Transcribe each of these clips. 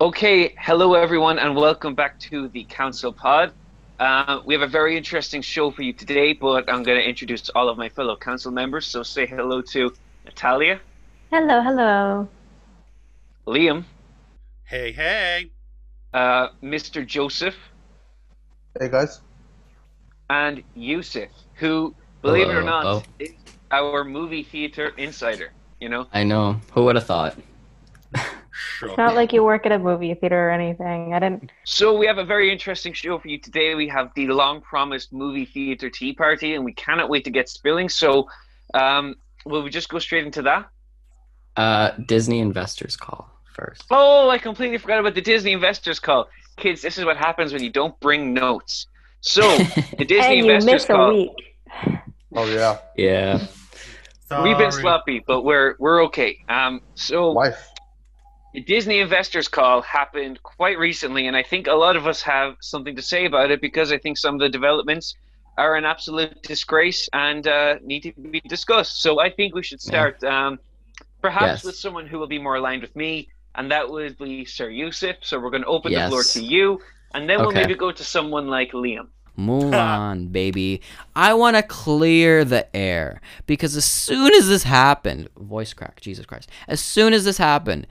Okay, hello everyone, and welcome back to the Council Pod. Uh, we have a very interesting show for you today, but I'm going to introduce all of my fellow council members. So say hello to Natalia, Hello, hello. Liam, Hey, hey. uh, Mr. Joseph, Hey guys. and Yousef, who, believe it or not, Oh. is our movie theater insider. You know, I know. Who would have thought? Sure. It's not like you work at a movie theater or anything. I didn't. so we have a very interesting show for you today. We have the long-promised movie theater tea party, and we cannot wait to get spilling. So, um, will we just go straight into that? Uh, Disney investors call first. Oh, I completely forgot about the Disney investors call. Kids, this is what happens when you don't bring notes. So, the Disney and you investors miss a call. week. Oh yeah. yeah. We've been sloppy, but we're we're okay. Um, so Life. The Disney investors call happened quite recently, and I think a lot of us have something to say about it because I think some of the developments are an absolute disgrace and uh, need to be discussed. So I think we should start, um, perhaps Yes. with someone who will be more aligned with me, and that would be Sir Yousef. So we're going to open the floor to you, and then we'll maybe go to someone like Liam. Mulan, baby. I want to clear the air because as soon as this happened, voice crack, Jesus Christ. As soon as this happened,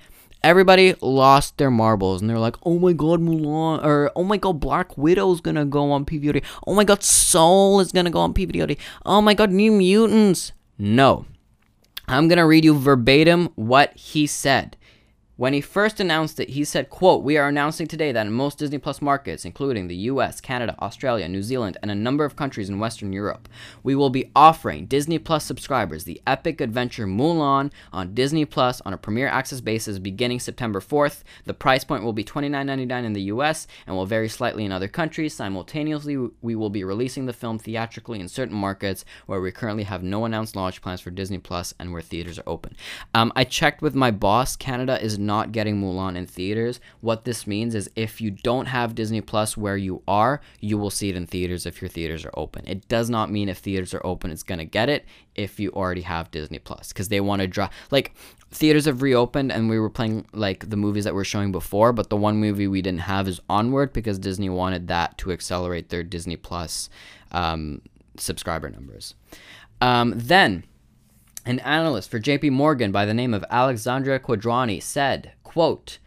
everybody lost their marbles and they're like, "Oh my god, Mulan," or "Oh my god, Black Widow's to go on PVOD." "Oh my god, Soul is to go on PVOD." "Oh my god, New Mutants." No. I'm to read you verbatim what he said. When he first announced it, he said, quote, We are announcing today that in most Disney Plus markets, including the US, Canada, Australia, New Zealand, and a number of countries in Western Europe, we will be offering Disney Plus subscribers the epic adventure Mulan on Disney Plus on a premiere access basis beginning September 4th. The price point will be $29.99 in the US and will vary slightly in other countries. Simultaneously, we will be releasing the film theatrically in certain markets where we currently have no announced launch plans for Disney Plus and where theaters are open. Um, I checked with my boss. Canada is not getting Mulan in theaters. What this means is if you don't have Disney Plus where you are, you will see it in theaters if your theaters are open. It does not mean if theaters are open, it's going to get it if you already have Disney Plus because they want to draw. Like, theaters have reopened and we were playing like the movies that we're showing before, but the one movie we didn't have is Onward because Disney wanted that to accelerate their Disney Plus um, subscriber numbers. Um, then, an analyst for JP Morgan by the name of Alexandra Quadrani said, quote,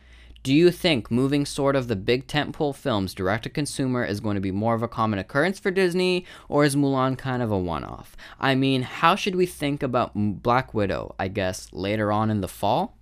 do you think moving sort of the big tentpole films direct to consumer is going to be more of a common occurrence for Disney, or is Mulan kind of a one off? I mean, how should we think about Black Widow, I guess, later on in the fall?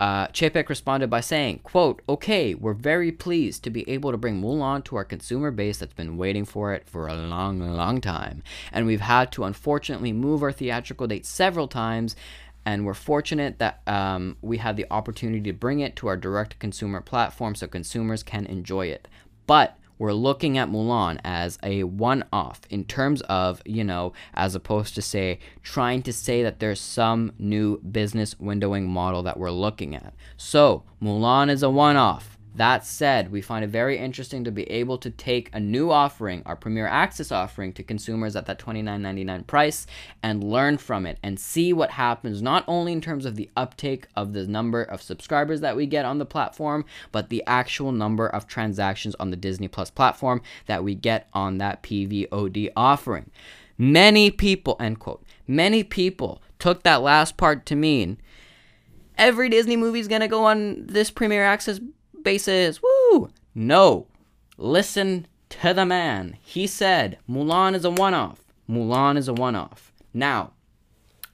Uh, Chapek responded by saying, quote, Okay, we're very pleased to be able to bring Mulan to our consumer base that's been waiting for it for a long, long time. And we've had to unfortunately move our theatrical date several times, and we're fortunate that um, we had the opportunity to bring it to our direct consumer platform so consumers can enjoy it. But we're looking at Mulan as a one off in terms of, you know, as opposed to say, trying to say that there's some new business windowing model that we're looking at. So, Mulan is a one off. That said, we find it very interesting to be able to take a new offering, our Premier Access offering, to consumers at that $29.99 price and learn from it and see what happens, not only in terms of the uptake of the number of subscribers that we get on the platform, but the actual number of transactions on the Disney Plus platform that we get on that PVOD offering. Many people, end quote, many people took that last part to mean every Disney movie is going to go on this Premier Access basis. Woo! No. Listen to the man. He said Mulan is a one off. Mulan is a one off. Now,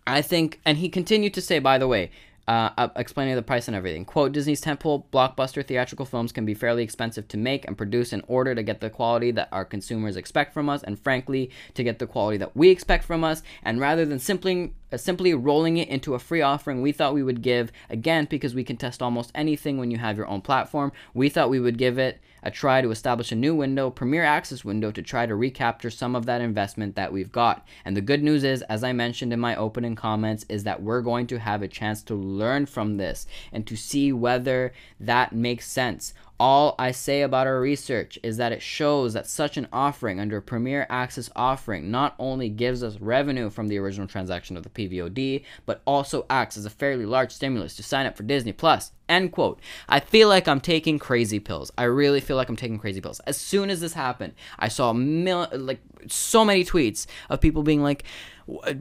I think, and he continued to say, by the way, uh, explaining the price and everything. Quote Disney's tentpole blockbuster theatrical films can be fairly expensive to make and produce in order to get the quality that our consumers expect from us, and frankly, to get the quality that we expect from us. And rather than simply Uh, simply rolling it into a free offering, we thought we would give again because we can test almost anything when you have your own platform. We thought we would give it a try to establish a new window, Premier Access window, to try to recapture some of that investment that we've got. And the good news is, as I mentioned in my opening comments, is that we're going to have a chance to learn from this and to see whether that makes sense. All I say about our research is that it shows that such an offering under Premier Access offering not only gives us revenue from the original transaction of the PVOD, but also acts as a fairly large stimulus to sign up for Disney Plus. End quote. I feel like I'm taking crazy pills. I really feel like I'm taking crazy pills. As soon as this happened, I saw mil- like so many tweets of people being like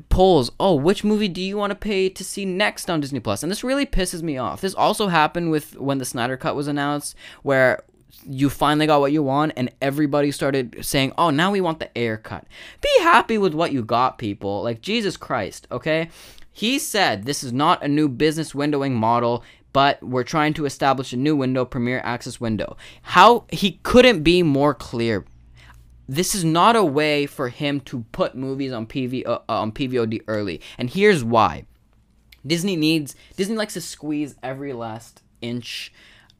polls. Oh, which movie do you want to pay to see next on Disney Plus? And this really pisses me off. This also happened with when the Snyder Cut was announced, where you finally got what you want and everybody started saying oh now we want the air cut be happy with what you got people like jesus christ okay he said this is not a new business windowing model but we're trying to establish a new window premier access window how he couldn't be more clear this is not a way for him to put movies on PV uh, on PVOD early and here's why Disney needs Disney likes to squeeze every last inch,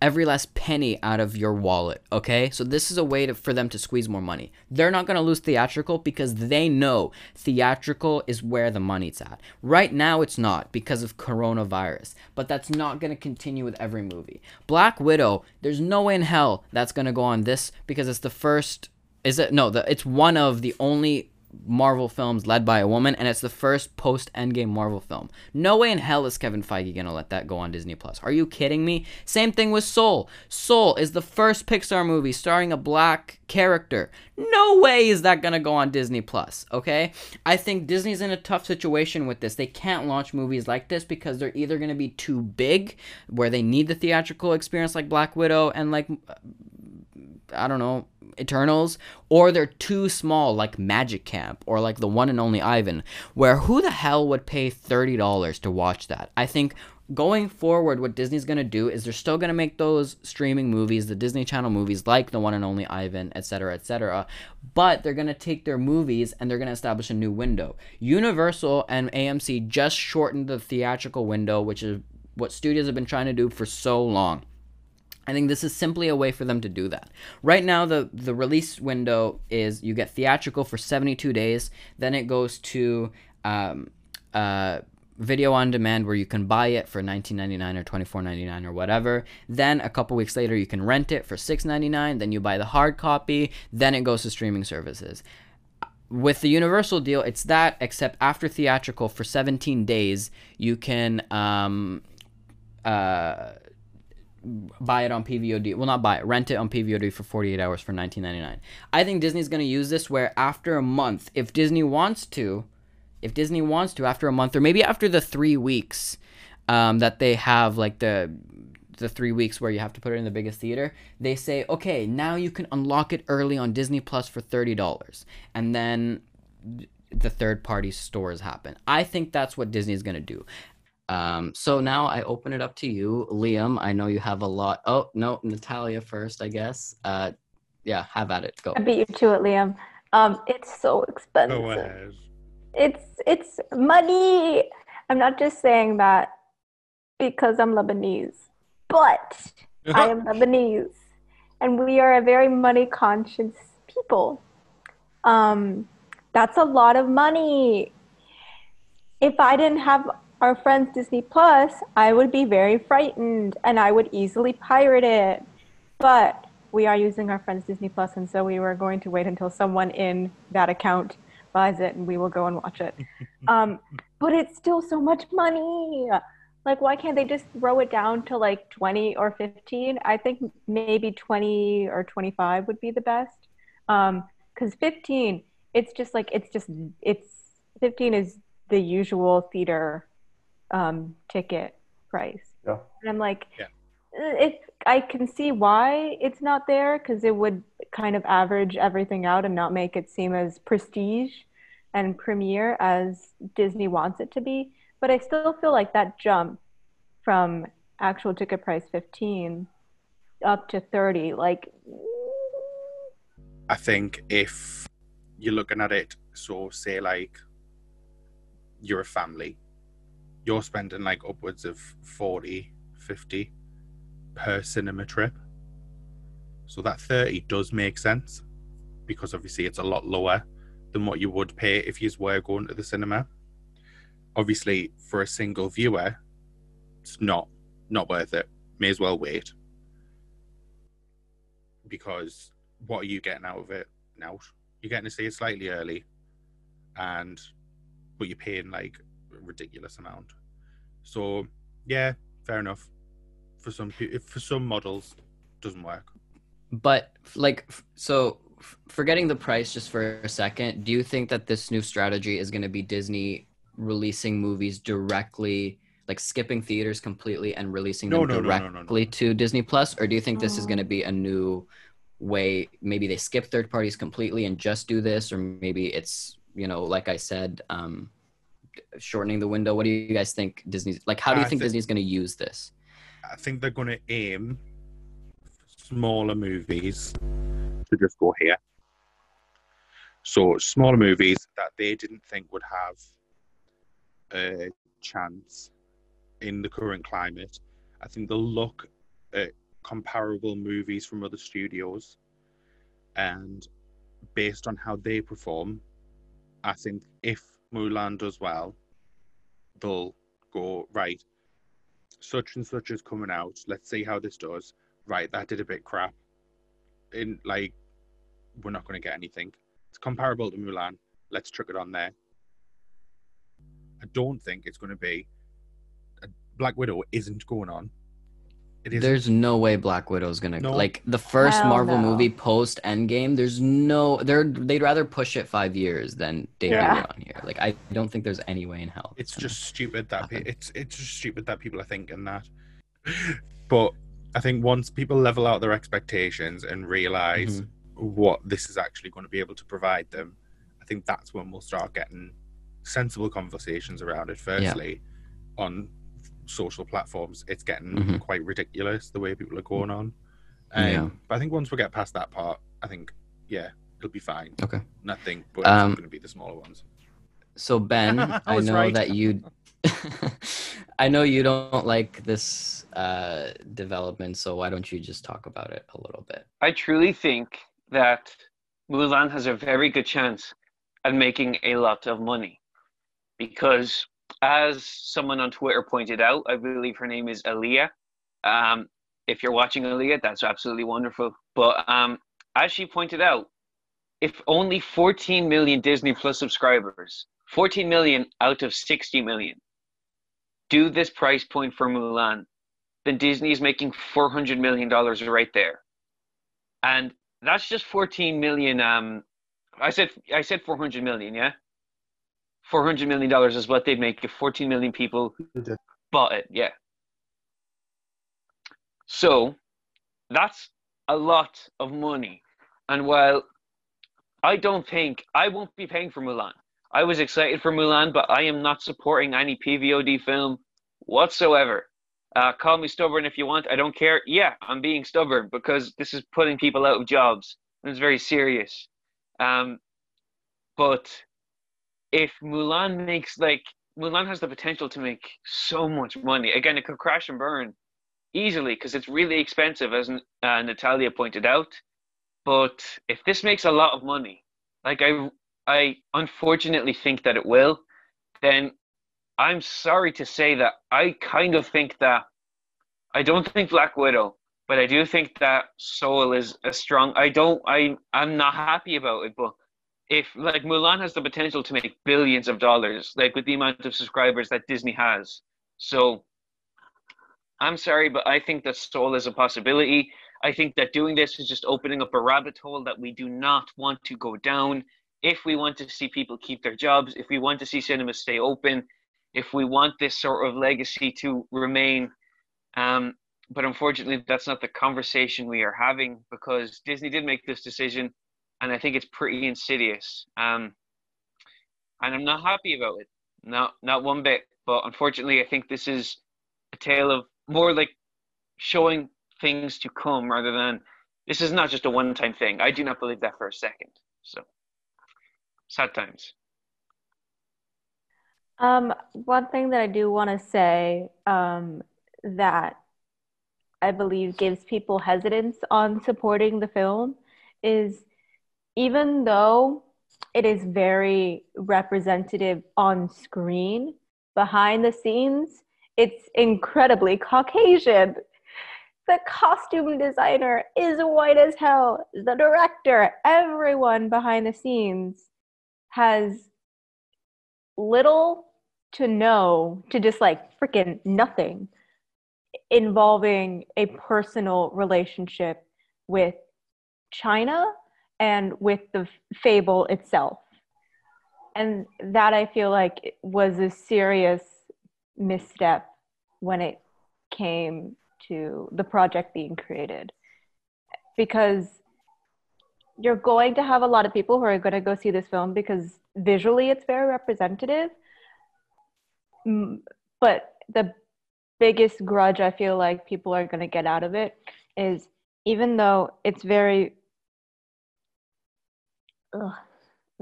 every last penny out of your wallet, okay? So this is a way to, for them to squeeze more money. They're not to lose theatrical because they know theatrical is where the money's at. Right now it's not because of coronavirus, but that's not to continue with every movie. Black Widow, there's no way in hell that's to go on this because it's the first is it no, the, it's one of the only Marvel films led by a woman, and it's the first post Endgame Marvel film. No way in hell is Kevin Feige gonna let that go on Disney Plus. Are you kidding me? Same thing with Soul. Soul is the first Pixar movie starring a black character. No way is that gonna go on Disney Plus. Okay, I think Disney's in a tough situation with this. They can't launch movies like this because they're either gonna be too big, where they need the theatrical experience like Black Widow and like I don't know, Eternals, or they're too small, like Magic Camp, or like the one and only Ivan, where who the hell would pay $30 to watch that? I think going forward, what Disney's going to do is they're still going to make those streaming movies, the Disney Channel movies, like the one and only Ivan, etc., etc., but they're going to take their movies and they're going to establish a new window. Universal and AMC just shortened the theatrical window, which is what studios have been trying to do for so long. I think this is simply a way for them to do that. Right now, the the release window is you get theatrical for 72 days, then it goes to um, uh, video on demand where you can buy it for 19.99 or 24.99 or whatever. Then a couple weeks later, you can rent it for 6.99. Then you buy the hard copy. Then it goes to streaming services. With the Universal deal, it's that except after theatrical for 17 days, you can um, uh, buy it on PVOD. Well, not buy it, rent it on PVOD for 48 hours for 19.99. I think Disney's going to use this where after a month, if Disney wants to, if Disney wants to, after a month or maybe after the three weeks um, that they have, like the the three weeks where you have to put it in the biggest theater, they say, okay, now you can unlock it early on Disney Plus for thirty dollars, and then the third party stores happen. I think that's what Disney's gonna do. Um, so now I open it up to you, Liam. I know you have a lot. Oh no, Natalia first, I guess. Uh, yeah, have at it. Go. I beat you to it, Liam. Um, it's so expensive. Go ahead. It's it's money. I'm not just saying that because I'm Lebanese, but I am Lebanese, and we are a very money conscious people. Um, that's a lot of money. If I didn't have our friends Disney Plus, I would be very frightened and I would easily pirate it. But we are using our friends Disney Plus, and so we were going to wait until someone in that account buys it and we will go and watch it. um, but it's still so much money. Like, why can't they just throw it down to like 20 or 15? I think maybe 20 or 25 would be the best. Um, because 15, it's just like, it's just, it's 15 is the usual theater um, ticket price. Yeah. And I'm like, Yeah. "Uh, if I can see why it's not there, because it would kind of average everything out and not make it seem as prestige and premiere as Disney wants it to be. But I still feel like that jump from actual ticket price 15 up to 30, like, I think if you're looking at it, so say like you're a family, you're spending like upwards of 40, 50 per cinema trip. So that 30 does make sense because obviously it's a lot lower than what you would pay if you were going to the cinema. Obviously, for a single viewer, it's not not worth it. May as well wait. because what are you getting out of it now? You're getting to see it slightly early, and but you're paying like ridiculous amount. So yeah, fair enough. For some pe- for some models, doesn't work. But like, so forgetting the price just for a second, do you think that this new strategy is going to be Disney releasing movies directly, like skipping theaters completely and releasing No, them no, no, no, no, no. directly to Disney Plus, or do you think this is going to be a new way? Maybe they skip third parties completely and just do this, or maybe it's you know, like I said, um, shortening the window. What do you guys think Disney's like? How do you I think thi- Disney's going to use this? I think they're going to aim smaller movies to just go here. So smaller movies that they didn't think would have a chance in the current climate. I think they'll look at comparable movies from other studios and based on how they perform, I think if Mulan does well, they'll go right such and such is coming out. Let's see how this does. Right, that did a bit crap. In like, we're not going to get anything. It's comparable to Mulan. Let's chuck it on there. I don't think it's going to be. Black Widow isn't going on. It is. There's no way Black Widow's gonna No. like the first Hell Marvel no. movie post Endgame. There's no, they're they'd rather push it five years than debut Yeah. it on here. Like I don't think there's any way in hell. It's it's just stupid that pe- it's it's just stupid that people are thinking that. But I think once people level out their expectations and realize Mhm. what this is actually going to be able to provide them, I think that's when we'll start getting sensible conversations around it. Firstly, on social platforms, it's getting Mhm. quite ridiculous the way people are going on. Um, Yeah. But I think once we get past that part, I think yeah, it'll be fine. Okay. Nothing, but Um, it's going to be the smaller ones. So Ben, I I, know right. that you, I know you don't like this uh, development. So why don't you just talk about it a little bit? I truly think that Mulan has a very good chance at making a lot of money because, as someone on Twitter pointed out, I believe her name is Aaliyah. Um, if you're watching Aaliyah, that's absolutely wonderful. But um, as she pointed out, if only 14 million Disney Plus subscribers, 14 million out of 60 million, do this price point for Mulan, then Disney is making 400 million dollars right there and that's just 14 million um i said i said 400 million yeah 400 million dollars is what they'd make if 14 million people bought it yeah so that's a lot of money and while i don't think i won't be paying for mulan i was excited for mulan but i am not supporting any pvod film whatsoever uh, call me stubborn if you want. I don't care. Yeah, I'm being stubborn because this is putting people out of jobs and it's very serious. Um, but if Mulan makes like Mulan has the potential to make so much money. Again, it could crash and burn easily because it's really expensive, as uh, Natalia pointed out. But if this makes a lot of money, like I, I unfortunately think that it will, then I'm sorry to say that I kind of think that I don't think Black Widow, but I do think that Soul is a strong. I don't. I I'm not happy about it, but if like Mulan has the potential to make billions of dollars, like with the amount of subscribers that Disney has, so I'm sorry, but I think that Soul is a possibility. I think that doing this is just opening up a rabbit hole that we do not want to go down. If we want to see people keep their jobs, if we want to see cinemas stay open, if we want this sort of legacy to remain. Um, but unfortunately, that's not the conversation we are having because Disney did make this decision, and I think it's pretty insidious. Um, and I'm not happy about it. Not not one bit. But unfortunately, I think this is a tale of more like showing things to come rather than this is not just a one-time thing. I do not believe that for a second. So sad times. Um, one thing that I do want to say um, that I believe gives people hesitance on supporting the film is even though it is very representative on screen, behind the scenes, it's incredibly Caucasian. the costume designer is white as hell. The director, everyone behind the scenes has little to no to just like freaking nothing involving a personal relationship with China and with the fable itself. And that I feel like was a serious misstep when it came to the project being created. Because you're going to have a lot of people who are going to go see this film because visually it's very representative. But the biggest grudge I feel like people are going to get out of it is even though it's very ugh,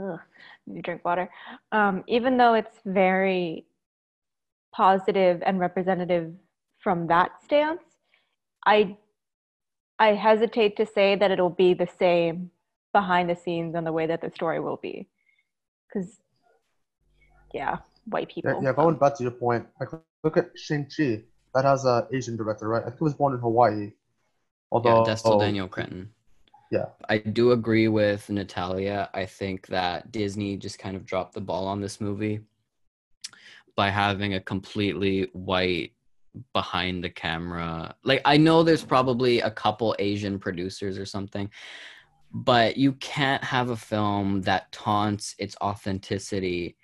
ugh, need to drink water. Um, even though it's very positive and representative from that stance, I I hesitate to say that it'll be the same behind the scenes and the way that the story will be, because yeah, white people. Yeah, yeah, going back to your point, like look at Shang-Chi. That has a Asian director, right? I think it was born in Hawaii. Although yeah, that's still oh, Daniel Cretton. Yeah. I do agree with Natalia. I think that Disney just kind of dropped the ball on this movie by having a completely white behind the camera. Like I know there's probably a couple Asian producers or something, but you can't have a film that taunts its authenticity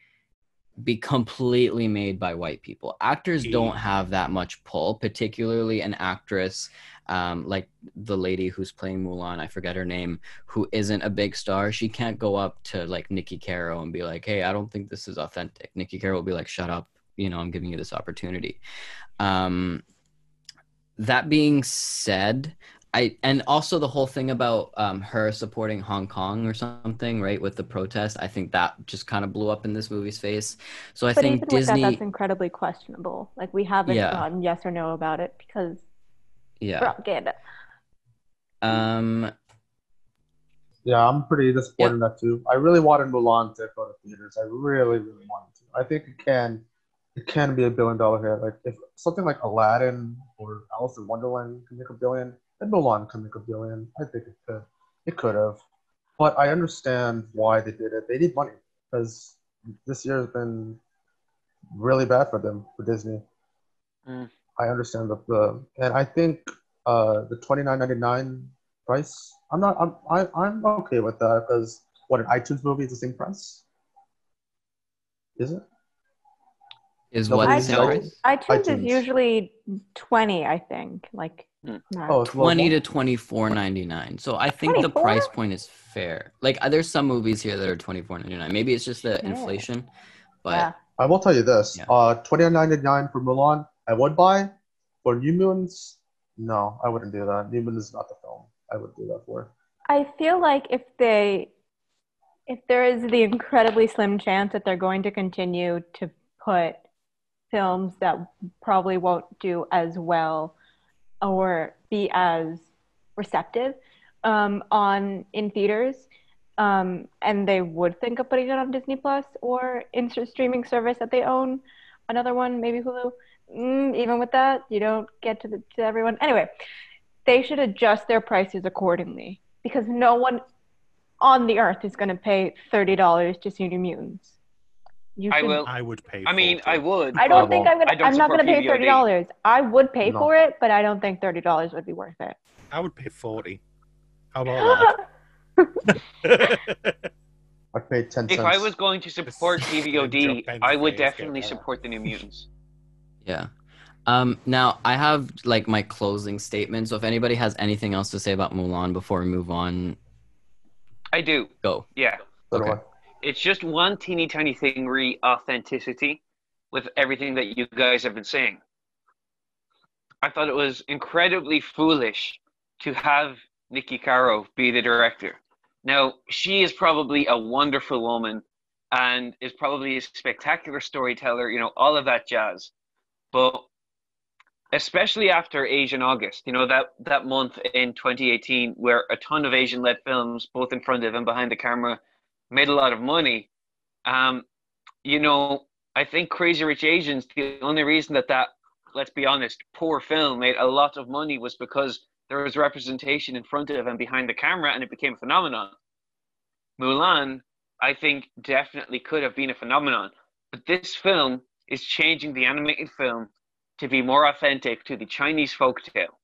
be completely made by white people. Actors mm. don't have that much pull, particularly an actress um, like the lady who's playing Mulan, I forget her name, who isn't a big star. She can't go up to like Niki Caro and be like, "Hey, I don't think this is authentic." Niki Caro will be like, "Shut up, you know, I'm giving you this opportunity." Um, that being said, I and also the whole thing about um, her supporting Hong Kong or something, right, with the protest. I think that just kind of blew up in this movie's face. So I but think Disney, with that, that's incredibly questionable. Like we haven't Yeah. gotten yes or no about it because yeah. propaganda. Um, Yeah, I'm pretty disappointed in that too. I really wanted Mulan to go to theaters. I really, really wanted to. I think it can, it can be a billion dollar hit. Like if something like Aladdin or Alice in Wonderland can make a billion, then Mulan can make a billion. I think it could. It could have, but I understand why they did it. They need money because this year has been really bad for them for Disney. Mm. I understand the, the and I think uh, the twenty nine ninety nine price. I'm not. I'm. I, I'm okay with that because what an iTunes movie is the same price. Is it? is No, what but I the price? iTunes, is usually twenty, I think. Like Hmm. max. Oh, Twenty to twenty four ninety nine. So I think the price point is fair. Like uh, there's some movies here that are twenty four ninety nine. Maybe it's just the Yeah. inflation, but yeah. I will tell you this. Yeah. Uh, twenty nine ninety nine for Mulan. I would buy. For New Mutants, no, I wouldn't do that. Newman is not the film I would do that for. I feel like if they, if there is the incredibly slim chance that they're going to continue to put films that probably won't do as well or be as receptive um, on in theaters, um, and they would think of putting it on Disney Plus or a streaming service that they own, another one maybe Hulu. Mm, even with that, you don't get to the to everyone. Anyway, they should adjust their prices accordingly because no one on the earth is going to pay thirty dollars to see New Mutants. You I should- will. I would pay. I mean, 40. I would. I don't but think I'm gonna. don't I'm not gonna pay PVOD. thirty dollars. I would pay No. for it, but I don't think thirty dollars would be worth it. I would pay forty. How about that? I paid ten If cents. I was going to support Just PVOD, I would definitely support the New Mutants. Yeah. Um, now I have like my closing statement. So if anybody has anything else to say about Mulan before we move on, I do. go. Yeah. Okay. It's just one teeny tiny thing re authenticity with everything that you guys have been saying. I thought it was incredibly foolish to have Niki Caro be the director. Now, she is probably a wonderful woman and is probably a spectacular storyteller, you know, all of that jazz. But especially after Asian August, you know, that, that month in 2018 where a ton of Asian led films, both in front of and behind the camera, made a lot of money. Um, you know, I think Crazy Rich Asians, the only reason that that let's be honest, poor film made a lot of money was because there was representation in front of and behind the camera and it became a phenomenon. Mulan, I think, definitely could have been a phenomenon. But this film is changing the animated film to be more authentic to the Chinese folktale.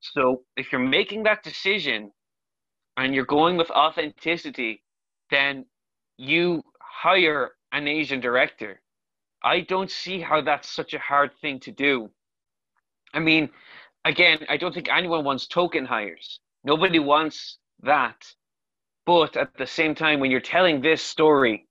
So if you're making that decision and you're going with authenticity, then you hire an Asian director. I don't see how that's such a hard thing to do. I mean, again, I don't think anyone wants token hires. Nobody wants that. But at the same time, when you're telling this story,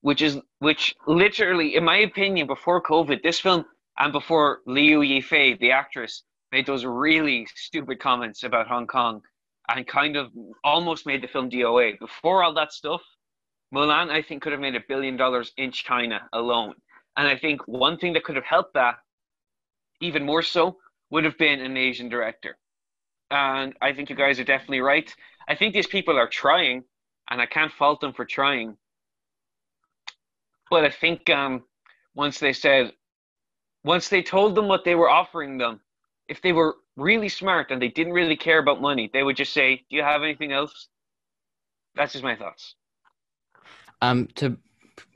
which is which literally, in my opinion, before COVID, this film and before Liu Yifei, the actress, made those really stupid comments about Hong Kong and kind of almost made the film DOA. Before all that stuff, Mulan, I think, could have made a billion dollars in China alone. And I think one thing that could have helped that even more so would have been an Asian director. And I think you guys are definitely right. I think these people are trying, and I can't fault them for trying. But I think um, once they said, once they told them what they were offering them, if they were really smart and they didn't really care about money, they would just say, "Do you have anything else?" That's just my thoughts. Um, to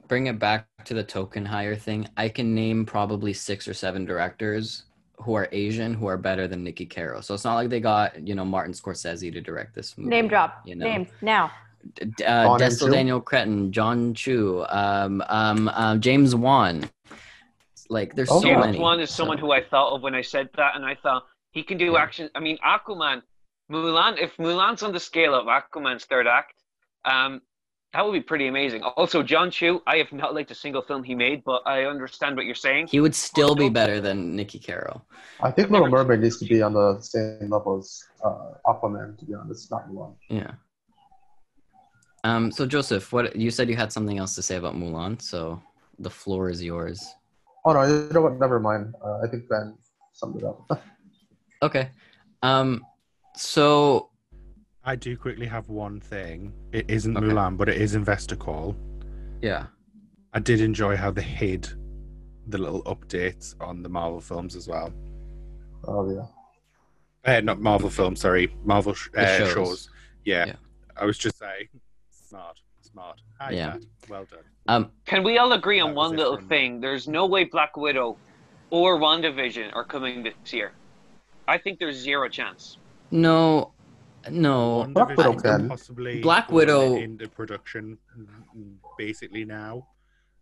bring it back to the token hire thing, I can name probably six or seven directors who are Asian who are better than Niki Caro. So it's not like they got you know Martin Scorsese to direct this movie. Name drop. You know, Names now. D- uh, Wan and Destil Chu? Daniel Cretton, Jon Chu, um, um, um, James Wan. Like there's Oh, so yeah. many. James Wan is someone So- who I thought of when I said that, and I thought he can do Yeah. action. I mean, Aquaman, Mulan. If Mulan's on the scale of Aquaman's third act, um, that would be pretty amazing. Also, Jon Chu. I have not liked a single film he made, but I understand what you're saying. he would still be better than Niki Caro. I think Little Mermaid needs to be on the same level as uh, Aquaman, to be honest, not Mulan. Yeah. Um. So Joseph, what you said you had something else to say about Mulan, so the floor is yours. Oh no, you know what? Never mind. Uh, I think Ben summed it up. Okay. Um. So I do quickly have one thing. It isn't Okay. Mulan, but it is Investor Call. yeah. I did enjoy how they hid the little updates on the Marvel films as well. oh yeah. Uh, not Marvel films, sorry, Marvel sh- uh, shows. shows. Yeah. Yeah. I was just saying, smart, smart. Hi, Yeah. Matt. Well done. Um. Can we all agree on one little from- thing? There's no way Black Widow or WandaVision are coming this year. I think there's zero chance. No. No. Black Widow can can. possibly Black go Widow- into production mm, basically now.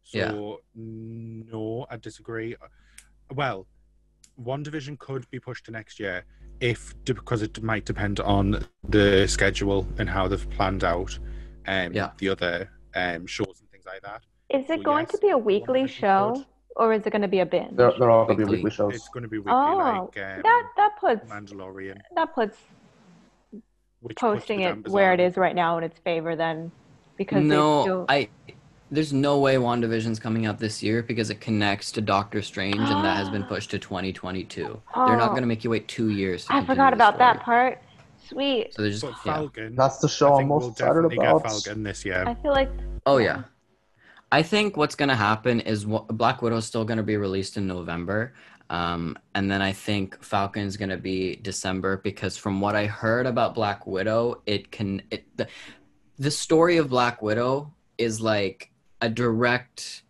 So Yeah. no, I disagree. Well, WandaVision could be pushed to next year if because it might depend on the schedule and how they've planned out um Yeah. the other um shows and things like that. Is it So going to be a weekly show could. or is it going to be a binge? They're, they're all gonna be Weekly. weekly shows. It's going to be weekly, oh, like um, that that puts Mandalorian, that puts which posting Madame it where it Bazan- right now in its favor then because no, still- I. There's no way WandaVision's coming out this year because it connects to Doctor Strange, and that has been pushed to 2022. They're not Oh. going to make you wait two years. To I forgot the about that part. Sweet. So they're just But yeah. Falcon, That's the show I I'm think we'll most excited definitely about. get Falcon this year. I feel like Oh yeah. I think what's gonna happen is Wa- Black Widow is still gonna be released in November, um, and then I think Falcon's gonna be December because from what I heard about Black Widow, it can it the, the story of Black Widow is like a direct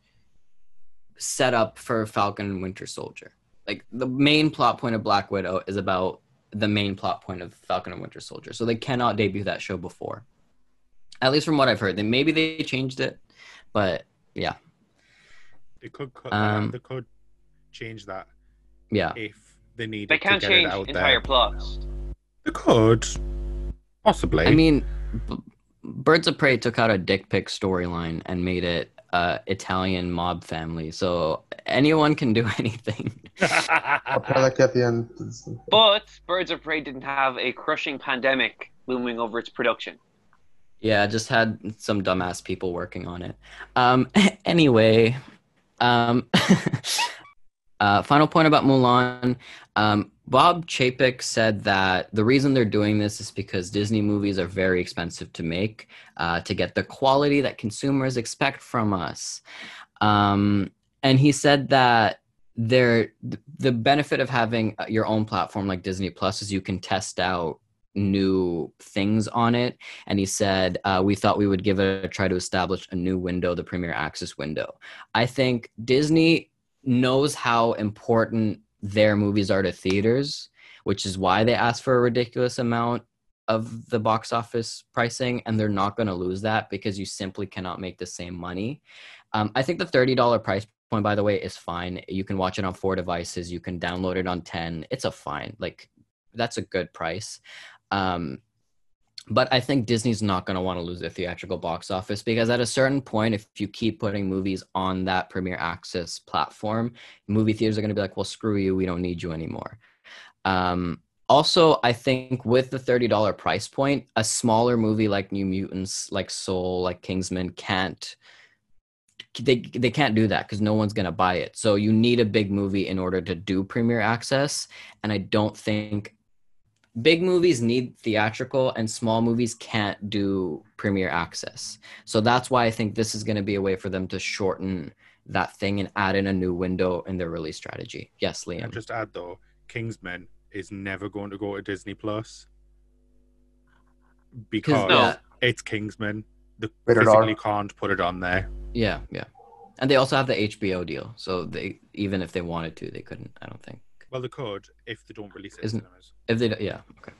setup for Falcon and Winter Soldier. Like the main plot point of Black Widow is about the main plot point of Falcon and Winter Soldier, so they cannot debut that show before. At least from what I've heard, then maybe they changed it, but yeah, They could cut Um. They could change that yeah. if they needed They can't change it out entire there. plots. They could, possibly. I mean, B- Birds of Prey took out a dick pic storyline and made it uh, Italian mob family, so anyone can do anything. Like at the end. it's- But Birds of Prey didn't have a crushing pandemic looming over its production. yeah, just had some dumbass people working on it. Um, anyway, um, uh, final point about Mulan. Um, Bob Chapek said that the reason they're doing this is because Disney movies are very expensive to make uh, to get the quality that consumers expect from us. Um, and he said that there the benefit of having uh, your own platform like Disney Plus is you can test out new things on it and he said uh, we thought we would give it a try to establish a new window the premier access window i think disney knows how important their movies are to theaters which is why they ask for a ridiculous amount of the box office pricing and they're not going to lose that because you simply cannot make the same money. Um, i think the $30 price point by the way is fine. You can watch it on four devices. You can download it on 10 it's a fine like that's a good price. Um, but I think Disney's not going to want to lose their theatrical box office because at a certain point, if you keep putting movies on that Premier Access platform, movie theaters are going to be like, well, screw you. We don't need you anymore. Um, also, I think with the $30 price point, a smaller movie like New Mutants, like Soul, like Kingsman can't they they can't do that because no one's gonna buy it. So you need a big movie in order to do premiere access, and I don't think big movies need theatrical and small movies can't do premiere access. So that's why I think this is going to be a way for them to shorten that thing and add in a new window in their release strategy. Yes, Liam. And just add though, Kingsman is never going to go to Disney Plus because yeah. it's Kingsman. They Rated physically can't put it on there. Yeah, yeah. And they also have the HBO deal. So they even if they wanted to, they couldn't, I don't think. Well, they could if they don't release it in Isn't- cinemas. If they don't- yeah, okay.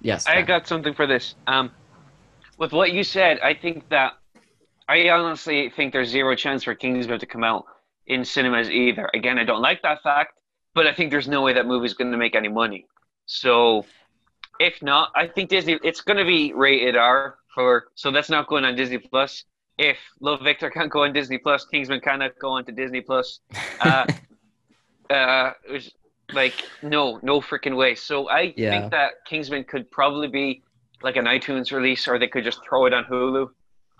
Yes. I Kat. got something for this. Um, with what you said, I think that I honestly think there's zero chance for Kingsman to come out in cinemas either. Again, I don't like that fact, but I think there's no way that movie's going to make any money. So, if not, I think Disney it's going to be rated R for so that's not going on Disney Plus. If Love Victor can't go on Disney Plus, Kingsman cannot go on to Disney Plus. Uh, uh, it was like no, no freaking way. So I Yeah. think that Kingsman could probably be like an iTunes release, or they could just throw it on Hulu.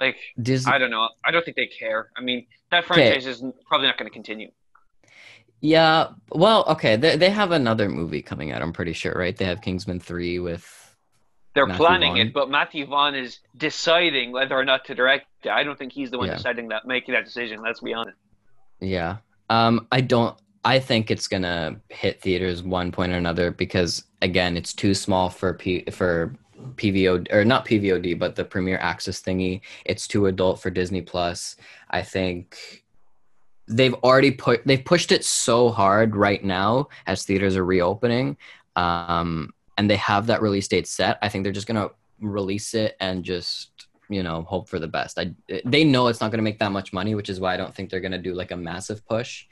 Like Disney I don't know. I don't think they care. I mean, that franchise is probably not going to continue. Yeah, well, okay. They they have another movie coming out. I'm pretty sure, right? They have Kingsman three with. They're Matthew planning Vaughn. it, but Matthew Vaughn is deciding whether or not to direct it. I don't think he's the one Yeah. deciding that, making that decision. Let's be honest. Yeah. Um. I don't. I think it's gonna hit theaters one point or another because again, it's too small for P for PVO or not PVOD, but the Premier Access thingy. It's too adult for Disney Plus. I think they've already put they've pushed it so hard right now as theaters are reopening. Um, and they have that release date set. I think they're just gonna release it and just you know hope for the best. I they know it's not gonna make that much money, which is why I don't think they're gonna do like a massive push.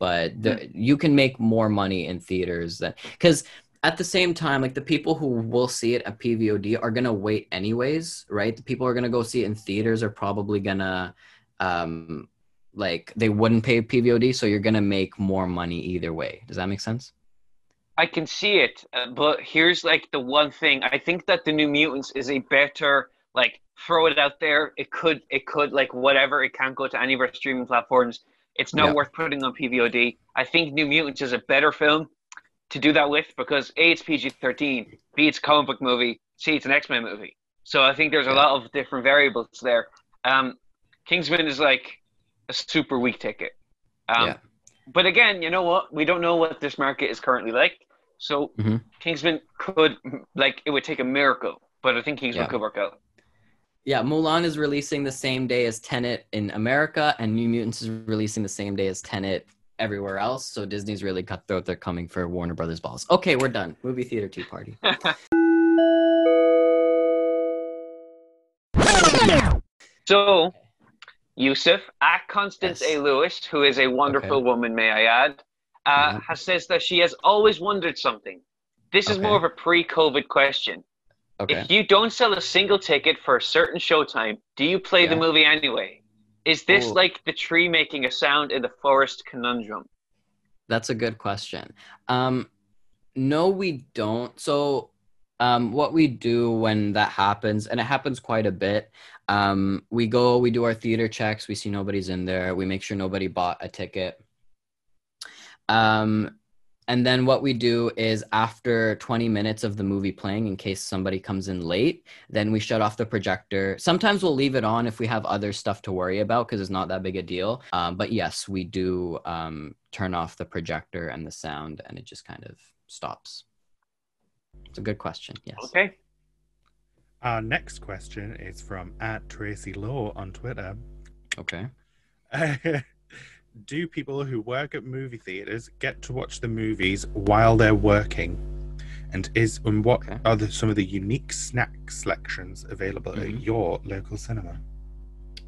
But the, you can make more money in theaters than because at the same time, like the people who will see it at PVOD are gonna wait anyways, right? The people who are gonna go see it in theaters are probably gonna um like they wouldn't pay PVOD, so you're gonna make more money either way. Does that make sense? I can see it, uh, but here's like the one thing. I think that the New Mutants is a better like throw it out there. It could, it could like whatever. It can't go to any of our streaming platforms. It's not Yeah. worth putting on PVOD. I think New Mutants is a better film to do that with because a it's PG thirteen, b it's a comic book movie, c it's an X Men movie. So I think there's a lot of different variables there. Um, Kingsman is like a super weak ticket. Um, Yeah. But again, you know what? We don't know what this market is currently like. So Mhm. Kingsman could like it would take a miracle, but I think Kingsman Yeah. could work out. Yeah, Mulan is releasing the same day as Tenet in America, and New Mutants is releasing the same day as Tenet everywhere else. So Disney's really cutthroat. They're coming for Warner Brothers balls. Okay, we're done. Movie theater tea party. So, Yousef at Constance Yes. A. Lewis, who is a wonderful Okay. woman, may I add, uh, Yeah. has says that she has always wondered something. This is Okay. more of a pre-COVID question. Okay. If you don't sell a single ticket for a certain showtime, do you play the movie anyway? Is this Ooh. like the tree making a sound in the forest conundrum? That's a good question. Um, no, we don't. So, um, what we do when that happens, and it happens quite a bit, um, we go, we do our theater checks, we see nobody's in there, we make sure nobody bought a ticket. Um, and then what we do is after 20 minutes of the movie playing, in case somebody comes in late, then we shut off the projector. Sometimes we'll leave it on if we have other stuff to worry about because it's not that big a deal. Um, but yes, we do um, turn off the projector and the sound, and it just kind of stops. It's a good question. Yes. Okay. Our next question is from at Tracy Law on Twitter. Okay. Do people who work at movie theaters get to watch the movies while they're working? And is and what Okay. are the, some of the unique snack selections available at Mhm. your local cinema?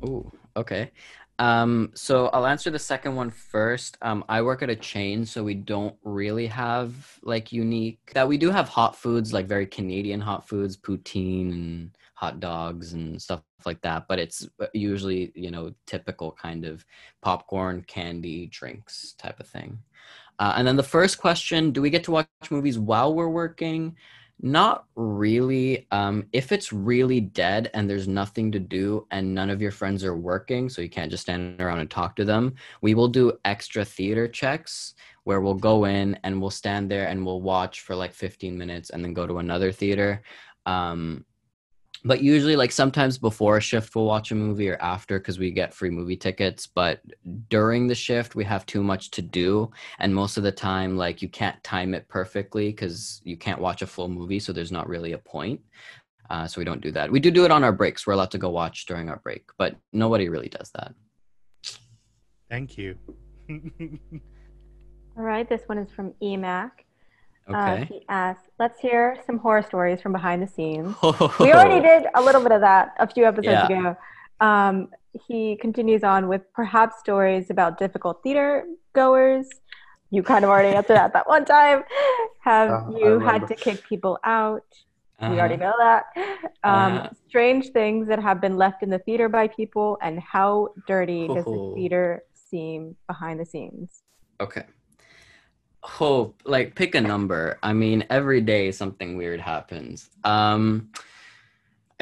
Oh, okay. Um, so I'll answer the second one first. Um, I work at a chain, so we don't really have like unique that we do have hot foods, like very Canadian hot foods, poutine and hot dogs and stuff like that. But it's uh, usually, you know, typical kind of popcorn, candy, drinks type of thing. Uh, and then the first question, do we get to watch movies while we're working? Not really. Um, if it's really dead and there's nothing to do and none of your friends are working, so you can't just stand around and talk to them, we will do extra theater checks where we'll go in and we'll stand there and we'll watch for like 15 minutes and then go to another theater. Um, but usually, like sometimes before a shift, we'll watch a movie or after because we get free movie tickets. But during the shift, we have too much to do and most of the time like you can't time it perfectly because you can't watch a full movie so there's not really a point uh, so we don't do that we do do it on our breaks we're allowed to go watch during our break but nobody really does that Thank you. All right, this one is from EMAC. Uh, he asked, let's hear some horror stories from behind the scenes. We already did a little bit of that a few episodes Yeah. ago. Um, he continues on with perhaps stories about difficult theater goers. You kind of already answered that that one time. Have Uh, you had to kick people out? We Uh-huh. already know that. Um, Uh-huh. Strange things that have been left in the theater by people, and how dirty does the Oh. theater seem behind the scenes? okay hope like pick a number. I mean every day something weird happens. Um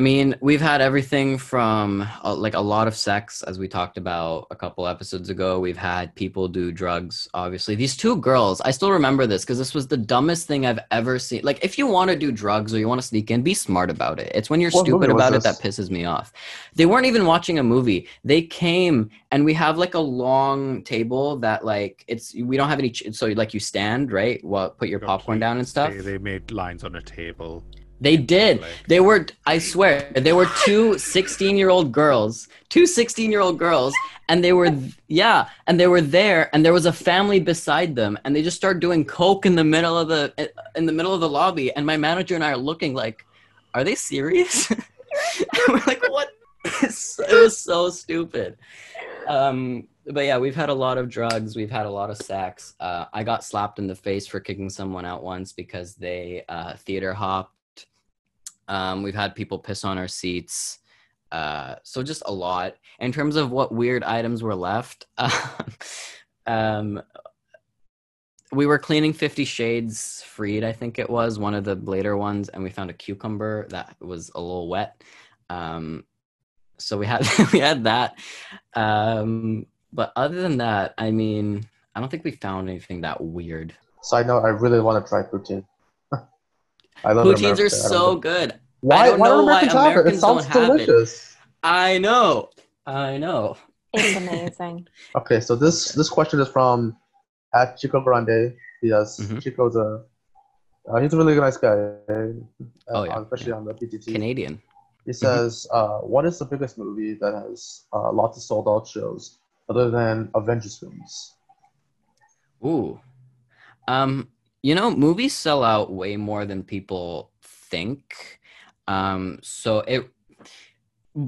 i mean we've had everything from uh, like a lot of sex as we talked about a couple episodes ago. We've had people do drugs obviously. These two girls i still remember this because this was the dumbest thing i've ever seen. Like if you want to do drugs or you want to sneak in be smart about it. It's when you're What stupid about it that pisses me off. They weren't even watching a movie. They came and we have like a long table that like it's we don't have any ch- so like you stand right? Well put your popcorn down and stuff? They, they made lines on a table. They did. Like, they were i swear they were two 16 year old girls two 16 year old girls and they were yeah and they were there and there was a family beside them and they just started doing coke in the middle of the in the middle of the lobby and my manager and i are looking like are they serious? And we're like what? It was so stupid. Um but yeah we've had a lot of drugs we've had a lot of sex. Uh, i got slapped in the face for kicking someone out once because they uh, theater hopped um, we've had people piss on our seats uh, so just a lot. In terms of what weird items were left um, we were cleaning 50 shades freed i think it was one of the later ones and we found a cucumber that was a little wet. Um, so we had we had that. Um, but other than that i mean i don't think we found anything that weird. Side note: I really want to try poutine. I love poutines America. are so think- good Why? don't why know don't why Americans have it? It sounds don't have it. delicious. i know i know It's amazing. Okay, so this this question is from at Chico Grande. Yes, Mhm. Chico's a uh, he's a really nice guy, uh, Oh, yeah, especially on the PTT. canadian He says, uh, "What is the biggest movie that has uh, lots of sold out shows other than Avengers films?" Ooh. Um, you know, movies sell out way more than people think. Um, so it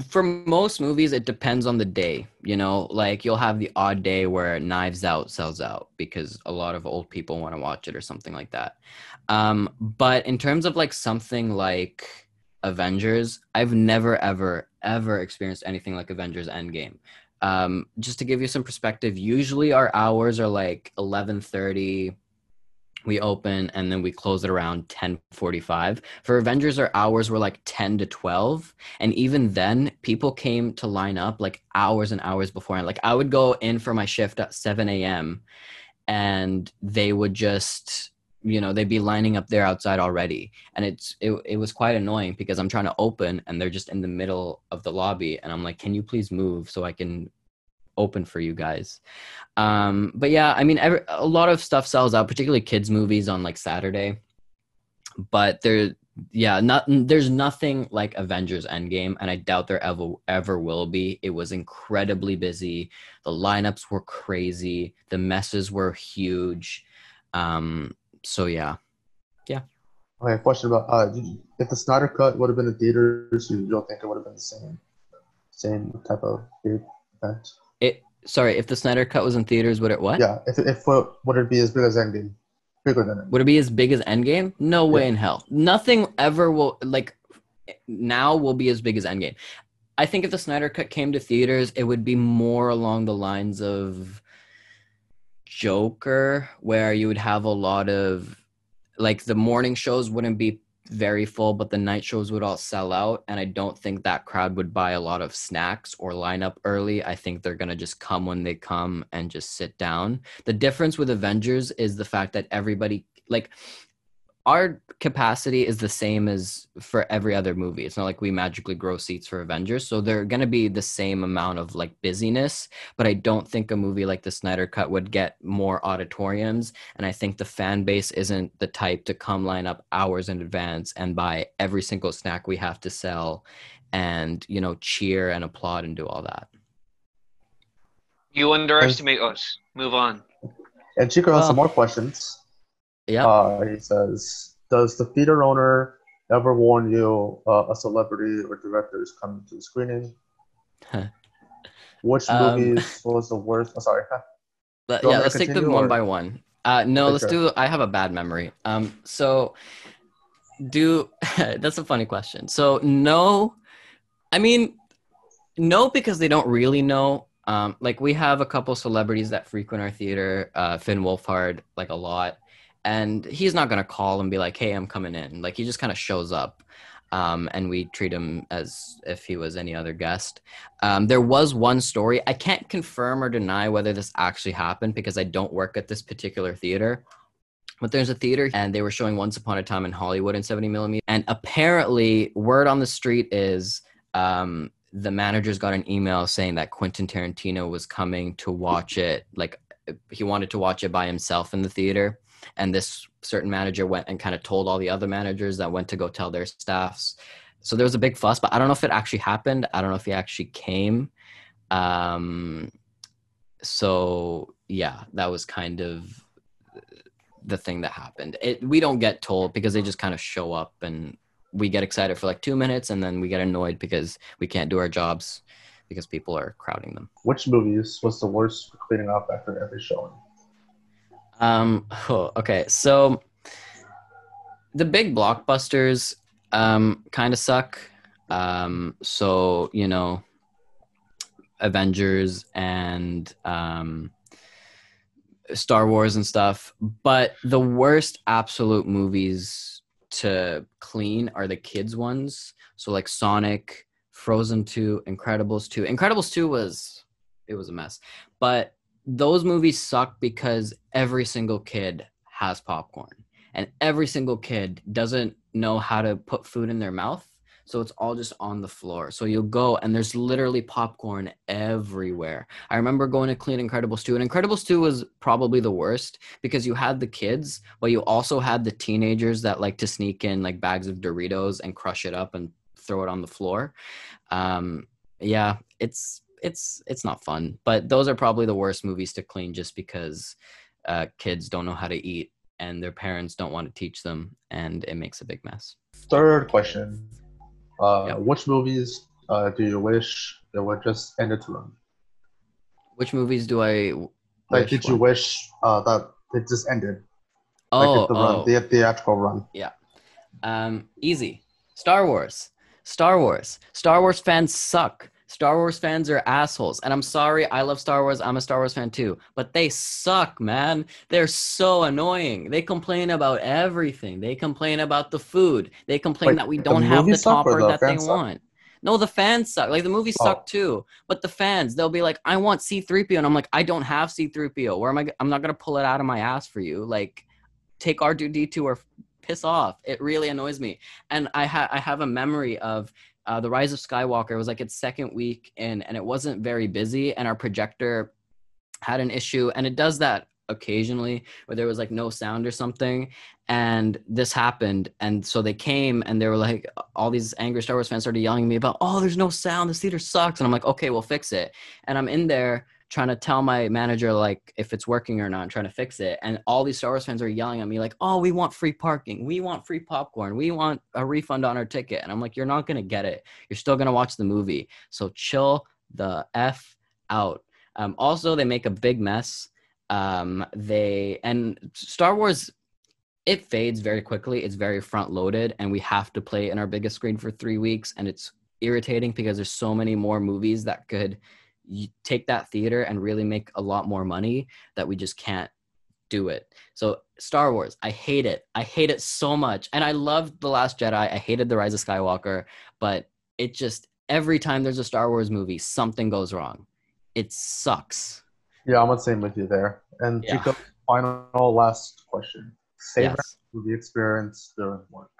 for most movies it depends on the day, you know, like you'll have the odd day where Knives Out sells out because a lot of old people want to watch it or something like that. Um, but in terms of like something like Avengers, I've never ever ever experienced anything like Avengers Endgame um, just to give you some perspective usually our hours are like 11.30 we open and then we close it around 10.45 for avengers our hours were like 10 to 12 and even then people came to line up like hours and hours before like i would go in for my shift at 7 a.m and they would just you know they'd be lining up there outside already. And it's it, it was quite annoying because i'm trying to open and they're just in the middle of the lobby and i'm like can you please move so i can open for you guys. Um but yeah i mean every, a lot of stuff sells out particularly kids movies on like saturday. But there yeah not there's nothing like avengers endgame and i doubt there ever ever will be. It was incredibly busy. The lineups were crazy. The messes were huge. Um so yeah. Yeah. Okay, question about uh, if the Snyder Cut would have been in theaters, you don't think it would have been the same, same type of event? It sorry if the snyder cut was in theaters would it what Yeah, if if uh, would it be as big as Endgame, bigger than it? Would it be as big as Endgame? No way Yeah. in hell. Nothing ever will like now will be as big as Endgame. I think if the Snyder Cut came to theaters, it would be more along the lines of Joker, where you would have a lot of like the morning shows wouldn't be very full, but the night shows would all sell out. And I don't think that crowd would buy a lot of snacks or line up early. I think they're gonna just come when they come and just sit down. The difference with Avengers is the fact that everybody like our capacity is the same as for every other movie. It's not like we magically grow seats for Avengers. So they're going to be the same amount of like busyness, but I don't think a movie like the Snyder Cut would get more auditoriums and I think the fan base isn't the type to come line up hours in advance and buy every single snack we have to sell and, you know, cheer and applaud and do all that. You underestimate us. Move on. And Chico has Well, some more questions. Yeah. Uh, he says, "Does the theater owner ever warn you uh, a celebrity or director is coming to the screening? Which Um, movies was the worst? Oh, sorry. Yeah, want me to let's take them continue, one by one. Uh, no, Okay, let's sure. do. I have a bad memory. Um, so do that's a funny question. So no, I mean, no, because they don't really know. Um, like we have a couple celebrities that frequent our theater, uh, Finn Wolfhard, like a lot, and he's not gonna call and be like, "Hey, I'm coming in." Like he just kind of shows up, um, and we treat him as if he was any other guest. Um, there was one story. I can't confirm or deny whether this actually happened because I don't work at this particular theater. But there's a theater and they were showing Once Upon a Time in Hollywood in 70 millimeter. And apparently, word on the street is um, the managers got an email saying that Quentin Tarantino was coming to watch it. Like he wanted to watch it by himself in the theater. And this certain manager went and kind of told all the other managers that went to go tell their staffs. So there was a big fuss but i don't know if it actually happened. I don't know if he actually came. Um so yeah that was kind of the thing that happened. It we don't get told because they just kind of show up and we get excited for like two minutes and then we get annoyed because we can't do our jobs because people are crowding them. Which movies was the worst for cleaning up after every showing? Um. oh, okay. So the big blockbusters um kind of suck. Um. So you know, Avengers and um, Star Wars and stuff. But the worst absolute movies to clean are the kids ones. So like Sonic, Frozen Two, Incredibles Two. Incredibles Two was it was a mess, but those movies suck because every single kid has popcorn and every single kid doesn't know how to put food in their mouth. So it's all just on the floor. So you'll go and there's literally popcorn everywhere. I remember going to clean incredibles 2 and incredibles 2 was probably the worst because you had the kids but you also had the teenagers that like to sneak in like bags of doritos and crush it up and throw it on the floor. Um yeah it's it's it's not fun but those are probably the worst movies to clean just because uh, kids don't know how to eat and their parents don't want to teach them and it makes a big mess Third question. Uh. Which movies uh, do you wish they would just end to run? which movies do i Like, wish did you one? wish uh, that it just ended? oh, like, the, oh. run, the theatrical run. Yeah. Um, easy. Star Wars. Star Wars. Star Wars fans suck. Star Wars fans are assholes. And I'm sorry, I love Star Wars. I'm a Star Wars fan too. But they suck, man. They're so annoying. They complain about everything. They complain about the food. They complain Wait, that we don't have the topper the that they suck? want. No, the fans suck. Like the movie Oh. sucked too, but the fans they'll be like, I want C3PO, and I'm like, I don't have C3PO. Where am I? g- I'm not gonna pull it out of my ass for you. Like, take R2D2 or piss off. It really annoys me. And I ha- I have a memory of. Uh, the Rise of Skywalker was like its second week in, and it wasn't very busy, and our projector had an issue, and it does that occasionally where there was like no sound or something and this happened and so they came and they were like all these angry star wars fans started yelling at me about oh there's no sound. This theater sucks. And i'm like okay we'll fix it. And i'm in there trying to tell my manager like if it's working or not trying to fix it. And all these star wars fans are yelling at me like oh we want free parking. We want free popcorn. We want a refund on our ticket. And i'm like you're not going to get it. You're still going to watch the movie. So chill the f out. Um, also they make a big mess. Um, they and star wars it fades very quickly. It's very front loaded, and we have to play in our biggest screen for three weeks, and it's irritating because there's so many more movies that could y- take that theater and really make a lot more money that we just can't do it. So Star Wars, I hate it. I hate it so much, and I loved the Last Jedi. I hated the Rise of Skywalker, but it just every time there's a Star Wars movie, something goes wrong. It sucks. Yeah, I'm the same with you there. And Yeah. Chico, final last question. Favorite Yes. movie experience during work?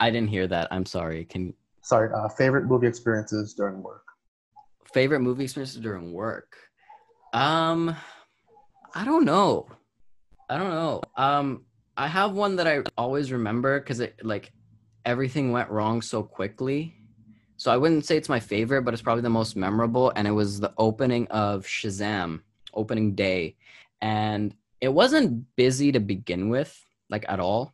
I didn't hear that. I'm sorry. Can Sorry, uh, favorite movie experiences during work. Favorite movie experiences during work? Um i don't know. I don't know. Um i have one that i always remember because it like everything went wrong so quickly. So i wouldn't say it's my favorite but it's probably the most memorable and it was the opening of shazam opening day. And it wasn't busy to begin with like at all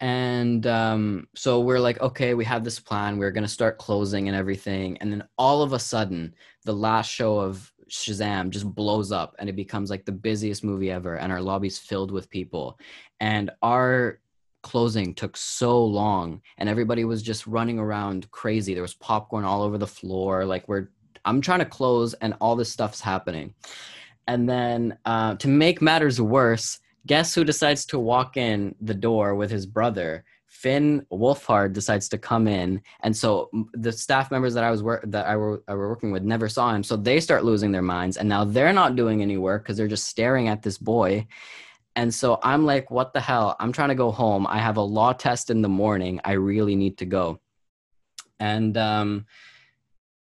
and um, so we're like, okay, we have this plan. We're gonna start closing and everything. And then all of a sudden, the last show of Shazam just blows up, and it becomes like the busiest movie ever. And our lobby's filled with people, and our closing took so long, and everybody was just running around crazy. There was popcorn all over the floor. Like we're, I'm trying to close, and all this stuff's happening. And then uh, to make matters worse, guess who decides to walk in the door with his brother? Finn wolfhard decides to come in and so the staff members that i was that I were, I were working with never saw him so they start losing their minds and now they're not doing any work because they're just staring at this boy. And so i'm like what the hell? I'm trying to go home. I have a law test in the morning. I really need to go. And um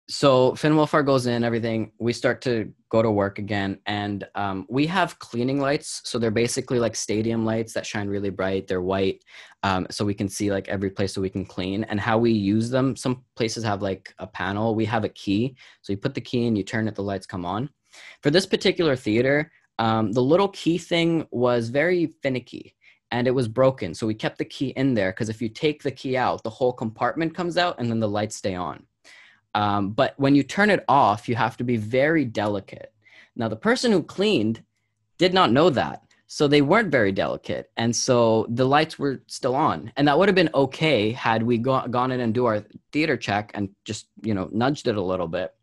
so Finn Wolfhard goes in, everything. We start to go to work again, and um, we have cleaning lights. So they're basically like stadium lights that shine really bright. They're white, um, so we can see like every place that we can clean. And how we use them, some places have like a panel. We have a key, so you put the key in, you turn it, the lights come on. For this particular theater, um, the little key thing was very finicky. And it was broken. So we kept the key in there because if you take the key out, the whole compartment comes out and then the lights stay on. Um, but when you turn it off, you have to be very delicate. Now, the person who cleaned did not know that. So they weren't very delicate. And so the lights were still on. And that would have been okay had we go- gone in and do our theater check and just, you know, nudged it a little bit.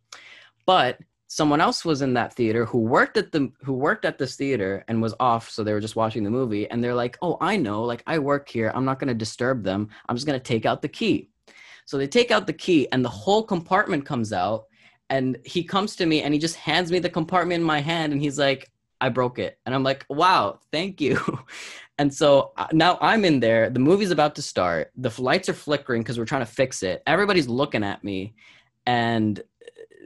But someone else was in that theater who worked at the who worked at this theater and was off so they were just watching the movie and they're like oh i know like i work here i'm not going to disturb them i'm just going to take out the key so they take out the key and the whole compartment comes out and he comes to me and he just hands me the compartment in my hand and he's like i broke it and i'm like wow thank you and so uh, now i'm in there the movie's about to start the lights are flickering because we're trying to fix it everybody's looking at me and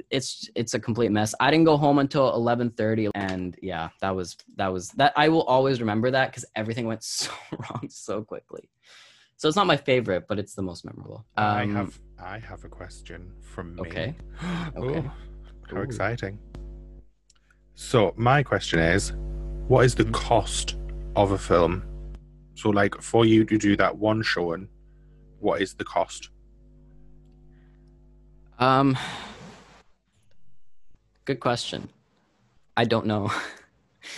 it's it's a complete mess. I didn't go home until 11:30 and yeah, that was that was that I will always remember that cuz everything went so wrong so quickly. So it's not my favorite, but it's the most memorable. I Um, have I have a question from me. Okay. Okay. how Ooh. exciting. So my question is, what is the Mhm. cost of a film? So like for you to do that one showing, what is the cost? Um Good question. I don't know.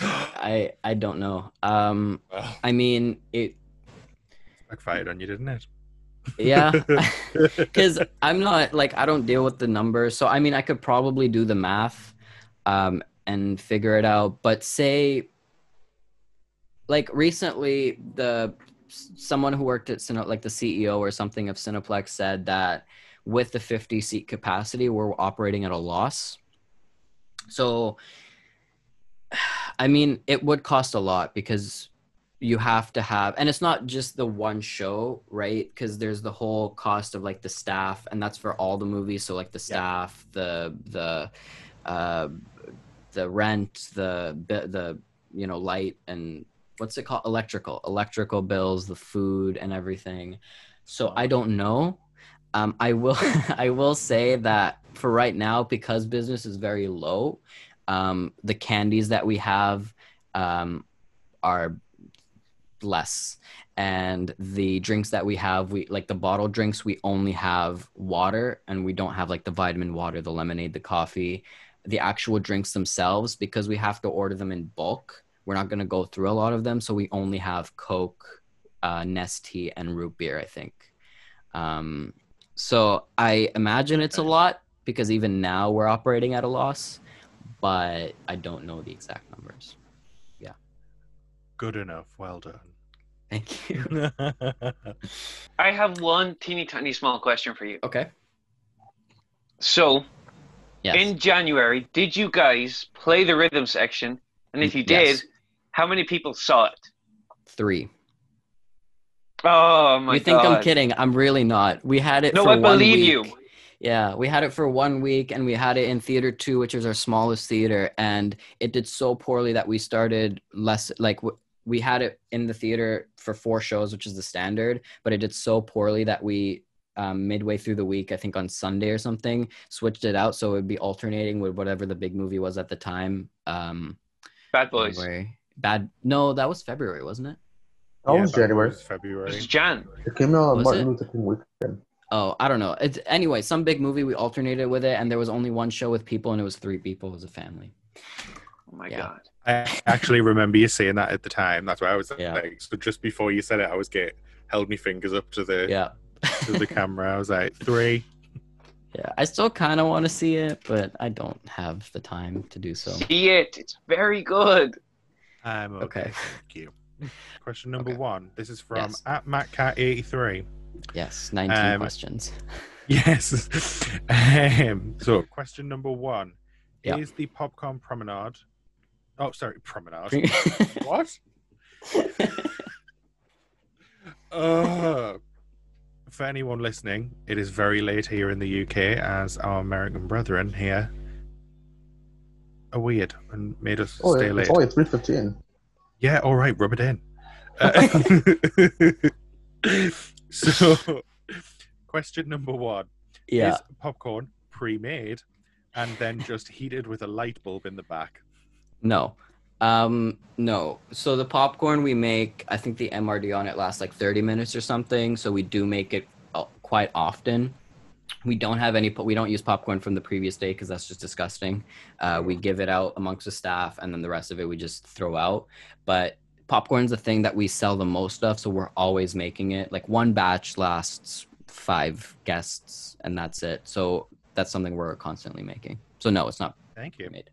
I I don't know. Um I mean, it backfired on you, didn't it? yeah. because I'm not like I don't deal with the numbers, so I mean I could probably do the math, um, and figure it out. But say, like recently, the someone who worked at Cine, like the CEO or something of Cineplex said that with the 50 seat capacity, we're operating at a loss. So, I mean, it would cost a lot because you have to have, and it's not just the one show, right? Because there's the whole cost of like the staff, and that's for all the movies. So like the staff, the the uh, the rent, the the you know light and what's it called? Electrical electrical bills the food and everything. So i don't know. Um, i will i will say that for right now because business is very low um, the candies that we have um, are less. And the drinks that we have we like the bottled drinks we only have water and we don't have like the vitamin water the lemonade the coffee. The actual drinks themselves because we have to order them in bulk we're not going to go through a lot of them. So we only have coke uh, nestea and root beer i think. Um, so i imagine it's a lot because even now we're operating at a loss but i don't know the exact numbers Good enough. Well done. thank you I have one teeny tiny small question for you. okay So, yes in January, did you guys play the rhythm section? And if you did, Yes. how many people saw it? three Oh my you think god! i'm kidding i'm really not we had it No, for I one believe week. you. Yeah, we had it for one week and we had it in theater two, which is our smallest theater. And it did so poorly that we started less, like, w- we had it in the theater for four shows, which is the standard, but it did so poorly that we, um, midway through the week, I think on Sunday or something, switched it out. So it would be alternating with whatever the big movie was at the time. Um, Bad boys. January. Bad. No, that was February, wasn't it? That was January. was February. It's Jan. It came out on Martin it? Luther King weekend. Oh, I don't know. It's anyway, some big movie we alternated with it, and there was only one show with people, and it was three people as a family. Oh my Yeah. god. I actually remember you saying that at the time. That's why I was Yeah. like, so just before you said it, I was get held my fingers up to the Yeah. to the camera. I was like, three. yeah. I still kind of want to see it, but I don't have the time to do so. See it. It's very good. I'm okay. Okay. Thank you. Question number Okay. one. This is from Yes. at MattCat83. Yes, 19 Um, questions. Yes. um, so, question number one Yeah. Is the popcorn promenade. Oh, sorry, promenade. what? Uh, for anyone listening, it is very late here in the UK as our American brethren here are weird and made us stay late. Oh, it's late. only three fifteen. Yeah, all right, rub it in. Uh, so, question number one yeah. Is popcorn pre made and then just heated with a light bulb in the back? No. Um, no. So the popcorn we make, I think the MRD on it lasts like 30 minutes or something. So we do make it uh, quite often. We don't have any, we don't use popcorn from the previous day because that's just disgusting. Uh, we give it out amongst the staff and then the rest of it we just throw out. But popcorn's the thing that we sell the most of. So we're always making it. Like one batch lasts five guests and that's it. So that's something we're constantly making. So no, it's not Thank you. made.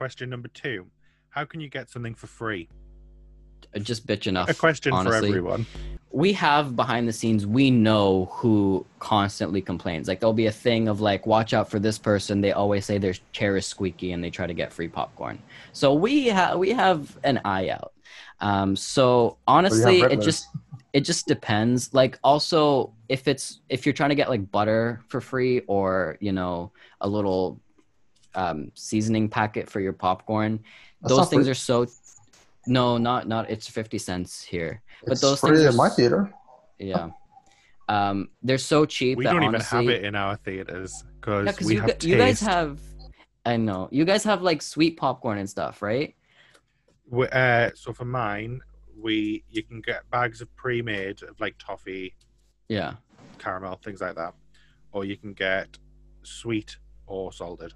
Question number two How can you get something for free? Just bitch enough. A question for honestly. everyone. we have behind the scenes we know who constantly complains like there'll be a thing of like watch out for this person they always say their chair is squeaky and they try to get free popcorn so we have we have an eye out um so honestly it just it just depends like also if it's if you're trying to get like butter for free or you know a little um seasoning packet for your popcorn That's those things free. are so no not not it's 50 cents here but It's those free things are in my theater. yeah. Um, they're so cheap We that don't honestly, even have it in our theaters because yeah, 'cause we you, have gu- you guys have. I know you guys have like sweet popcorn and stuff, right? We- uh, so for mine, we you can get bags of pre-made of like toffee, Yeah. caramel, things like that, or you can get sweet or salted.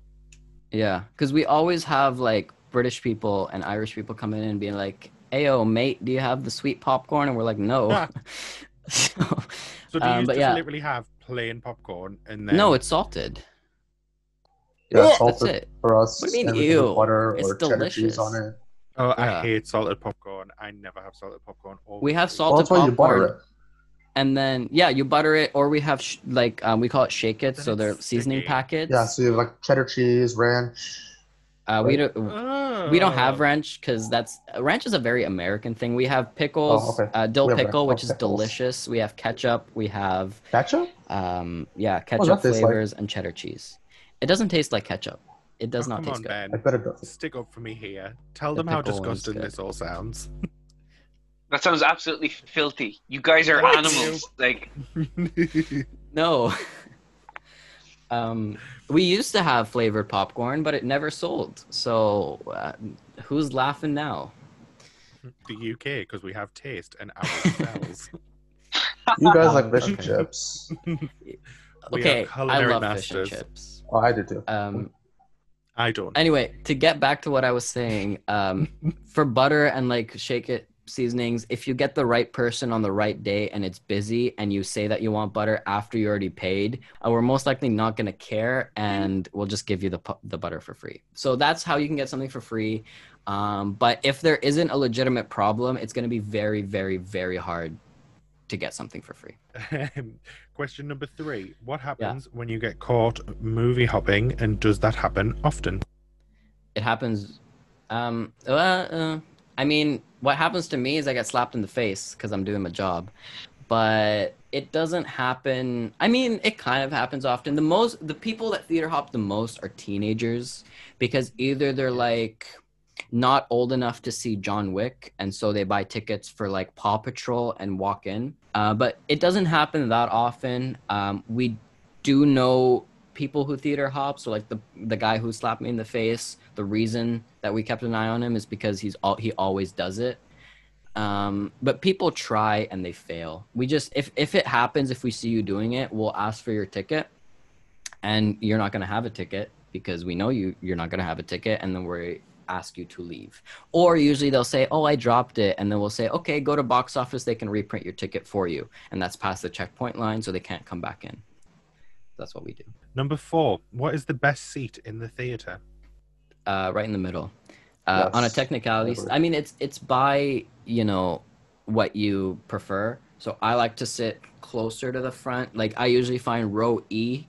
Yeah, because we always have like British people and Irish people coming in and being like, "Ayo, mate, do you have the sweet popcorn?" And we're like, "No." Ah. so, So do Um, you but just yeah. literally have plain popcorn and then no, it's salted. Yeah, That's salted it. for us. What do you mean, ew? Butter It's or delicious. on it. Oh, Yeah. I hate salted popcorn. I never have salted popcorn. We have salted Well, that's you butter popcorn. It. and then yeah, you butter it, or we have sh- like um, we call it shake it, Then so they're it's seasoning packets. Yeah, so you have like cheddar cheese, ranch. uh, we don't. We don't have Oh. ranch because that's ranch is a very American thing. We have pickles, Oh, okay. uh, dill We have ranch. pickle, Oh, which is pickles. delicious. We have ketchup. We have Ketchup? um, yeah, that ketchup taste like? flavors and cheddar cheese. It doesn't taste like ketchup. It does Oh, not come taste on, good. Ben. I bet it does. Stick up for me here. Tell The them how disgusting this all sounds. That sounds absolutely filthy. You guys are What? animals. Like No. um, we used to have flavored popcorn, but it never sold. So uh, who's laughing now? the UK, because we have taste and our cells. You guys like fish and chips. Okay, I love masters. fish and chips. Oh, I do too. Um, I don't. anyway, to get back to what I was saying, um, for butter and like shake it seasonings, if you get the right person on the right day and it's busy and you say that you want butter after you already paid, uh, we're most likely not going to care and we'll just give you the, the butter for free. So that's how you can get something for free. Um, but if there isn't a legitimate problem, it's going to be very, very, very hard to get something for free. Question number three: What happens when you get caught movie hopping, and does that happen often? it happens um uh, uh, i mean what happens to me is i get slapped in the face because i'm doing my job. But it doesn't happen i mean it kind of happens often. The most the people that theater hop the most are teenagers because either they're like not old enough to see john wick and so they buy tickets for like paw patrol and walk in. Uh, but it doesn't happen that often. Um, we do know people who theater hop so like the the guy who slapped me in the face the reason that we kept an eye on him is because he's all he always does it. Um but people try and they fail. We just if if it happens if we see you doing it we'll ask for your ticket and you're not to have a ticket because we know you you're not to have a ticket and then we ask you to leave. Or usually they'll say oh i dropped it and then we'll say okay go to box office they can reprint your ticket for you and that's past the checkpoint line so they can't come back in that's what we do Number four: What is the best seat in the theater? uh, right in the middle. Uh, On a technicality. I mean, it's it's by you know what you prefer. So I like to sit closer to the front. Like I usually find row E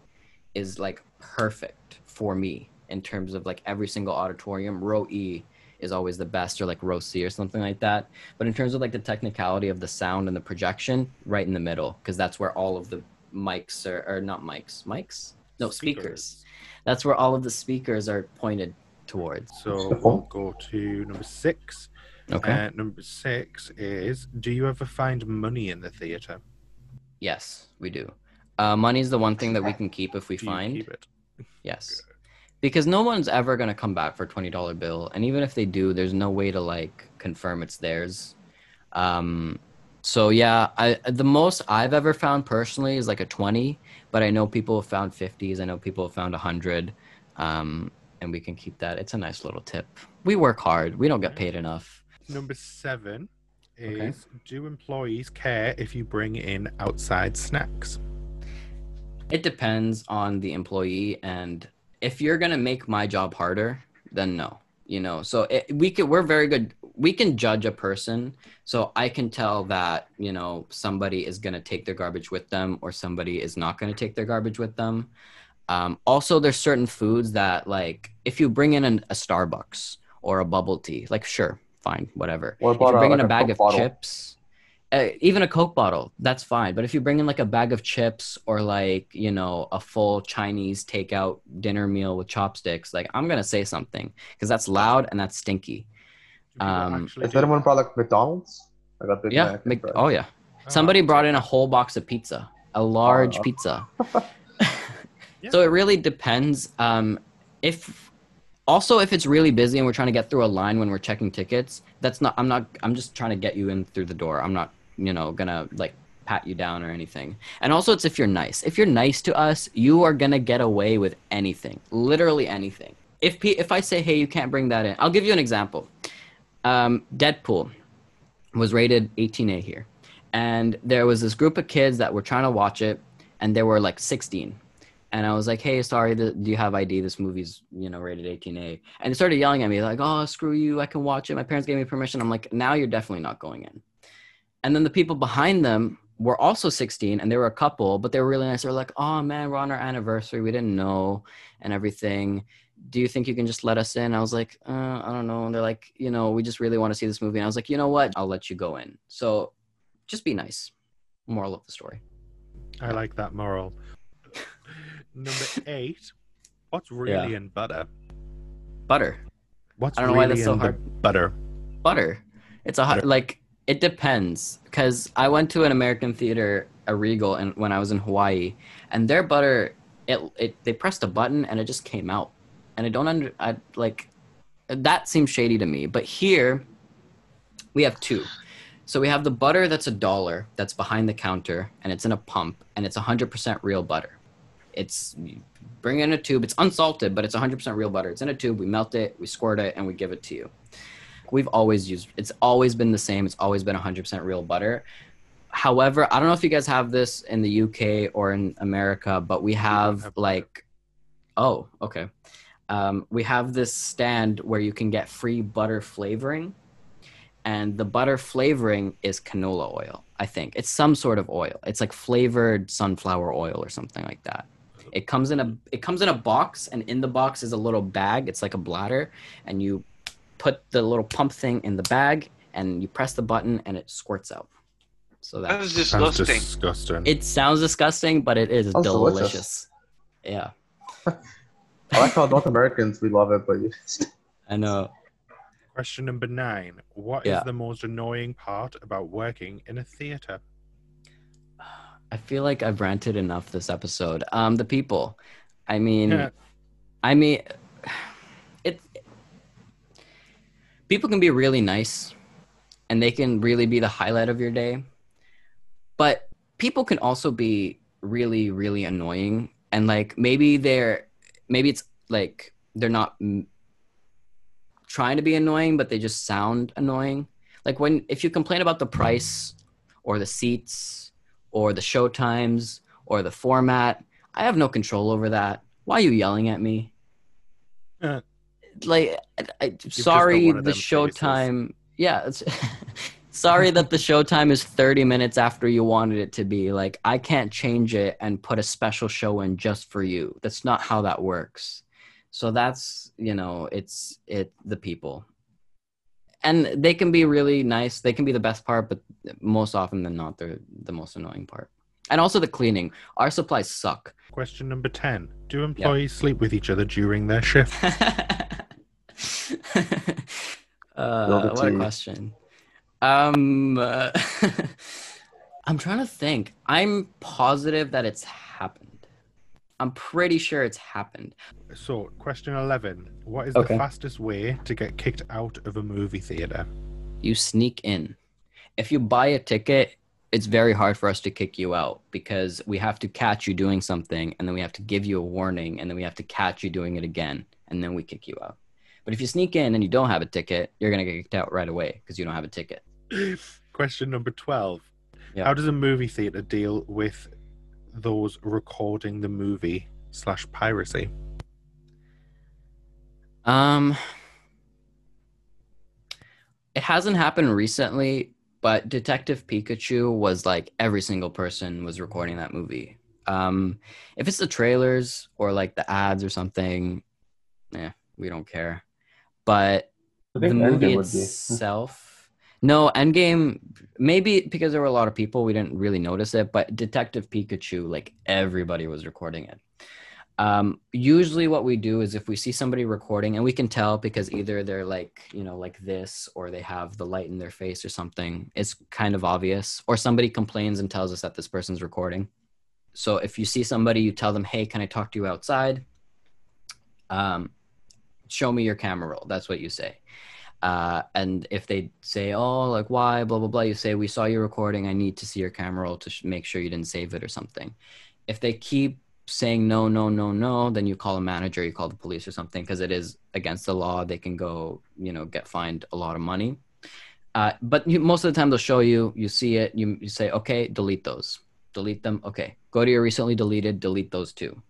is like perfect for me in terms of like every single auditorium. Row E is always the best, or like row C or something like that. But in terms of like the technicality of the sound and the projection, right in the middle, because that's where all of the mics are, or not mics, mics, no speakers. That's where all of the speakers are pointed towards. So Cool. we'll go to number six. Okay. Uh, number six is: Do you ever find money in the theater? yes, we do. Uh, money is the one thing that we can keep if we Do you find. keep it? Yes. Because no one's ever going to come back for a $20 bill. And even if they do, there's no way to like confirm it's theirs. Um, so yeah, I, the most I've ever found personally is like a 20, but I know people have found 50s. I know people have found 100. Um, and we can keep that. It's a nice little tip. We work hard. We don't get paid enough. Number seven is: Okay. Do employees care if you bring in outside snacks? It depends on the employee, and if you're gonna make my job harder, then no. You know, so it, we could we're very good. We can judge a person, so I can tell that you know somebody is gonna take their garbage with them, or somebody is not gonna take their garbage with them. Um, also, there's certain foods that like if you bring in an, a Starbucks or a bubble tea, like sure, fine, whatever. What If you bring uh, in like a bag of bottle? chips, uh, even a Coke bottle, that's fine. But if you bring in like a bag of chips or like, you know, a full Chinese takeout dinner meal with chopsticks, like I'm going to say something because that's loud and that's stinky. Do you Um, actually Has do anyone brought like McDonald's? Like a Big yeah. Mac Mc- oh, yeah. Oh, Somebody I'll brought in a whole box of pizza, a large Oh. pizza. Yeah. So it really depends. Um, if also if it's really busy and we're trying to get through a line when we're checking tickets, that's not. I'm not. I'm just trying to get you in through the door. I'm not. You know, gonna like pat you down or anything. And also, it's if you're nice. If you're nice to us, you are gonna get away with anything. Literally anything. If P- if I say, hey, you can't bring that in, I'll give you an example. Um, Deadpool was rated 18A here, and there was this group of kids that were trying to watch it, and they were like 16 and I was like, "Hey, sorry, do you have ID? This movie's you know rated 18A." And they started yelling at me like, "Oh, screw you! I can watch it. My parents gave me permission." I'm like, "Now you're definitely not going in." And then the people behind them were also 16, and they were a couple, but they were really nice. They were like, "Oh man, we're on our anniversary. We didn't know, and everything. Do you think you can just let us in?" I was like, uh, "I don't know." And they're like, "You know, we just really want to see this movie." And I was like, "You know what? I'll let you go in." So, just be nice. Moral of the story. I like that moral. Number eight. What's really in butter? Butter. What's I don't know why that's so hard. butter? butter. It's a hot, Butter. like it depends because I went to an American theater, a Regal, and when I was in Hawaii, and their butter, it it they pressed a button and it just came out, and I don't under I like that seems shady to me. But here, we have two. So we have the butter that's a dollar that's behind the counter and it's in a pump and it's 100% real butter. It's bring in a tube. It's unsalted, but it's 100% real butter. It's in a tube. We melt it, we squirt it, and we give it to you. We've always used. It's always been the same. It's always been 100% real butter. However, I don't know if you guys have this in the UK or in America, but we have like, oh, okay. Um, we have this stand where you can get free butter flavoring, and the butter flavoring is canola oil. I think it's some sort of oil. It's like flavored sunflower oil or something like that. It comes in a it comes in a box, and in the box is a little bag. It's like a bladder, and you put the little pump thing in the bag, and you press the button, and it squirts out. So That that's disgusting. disgusting. it. Sounds disgusting, but it is Sounds delicious. delicious. Yeah, I like how North Americans we love it, but you I know. Question number nine. What is Yeah. the most annoying part about working in a theater? I feel like I've ranted enough this episode. Um, the people. I mean, Yeah. I mean, it. People can be really nice, and they can really be the highlight of your day. But people can also be really, really annoying, and like maybe they're, maybe it's like they're not mm, trying to be annoying, but they just sound annoying. Like when if you complain about the price, or the seats, or the show times, or the format, I have no control over that. Why are you yelling at me? Uh, like I, I, sorry the showtime yeah it's, sorry that the showtime is 30 minutes after you wanted it to be. Like i can't change it and put a special show in just for you. That's not how that works. So that's you know it's it the people and they can be really nice they can be the best part but most often than not they're the most annoying part and also the cleaning our supplies suck Question number 10. Do employees sleep with each other during their shift? uh, what a question. Um, uh, I'm trying to think. I'm positive that it's happened. I'm pretty sure it's happened. So, question 11. What is Okay. the fastest way to get kicked out of a movie theater? You sneak in. If you buy a ticket, it's very hard for us to kick you out because we have to catch you doing something and then we have to give you a warning and then we have to catch you doing it again and then we kick you out. But if you sneak in and you don't have a ticket, you're going to get kicked out right away because you don't have a ticket. Question number 12. Yeah. How does a movie theater deal with those recording the movie slash piracy? Um, it hasn't happened recently, but Detective Pikachu was like every single person was recording that movie. Um, if it's the trailers or like the ads or something, yeah, we don't care. But the movie Endgame would be. itself, no, Endgame. Maybe because there were a lot of people, we didn't really notice it. But Detective Pikachu, like everybody was recording it. Um, usually, what we do is if we see somebody recording, and we can tell because either they're like, you know, like this, or they have the light in their face or something. It's kind of obvious. Or somebody complains and tells us that this person's recording. So if you see somebody, you tell them, "Hey, can I talk to you outside?" Um, show me your camera roll. That's what you say. Uh, and if they say, "Oh, like why?" blah blah blah, you say, "We saw you recording. I need to see your camera roll to sh- make sure you didn't save it or something." If they keep saying no, no, no, no, then you call a manager, you call the police or something because it is against the law. They can go, you know, get fined a lot of money. Uh, but you, most of the time they'll show you, you see it, you, you say, okay, delete those, delete them. Okay, go to your recently deleted, delete those too.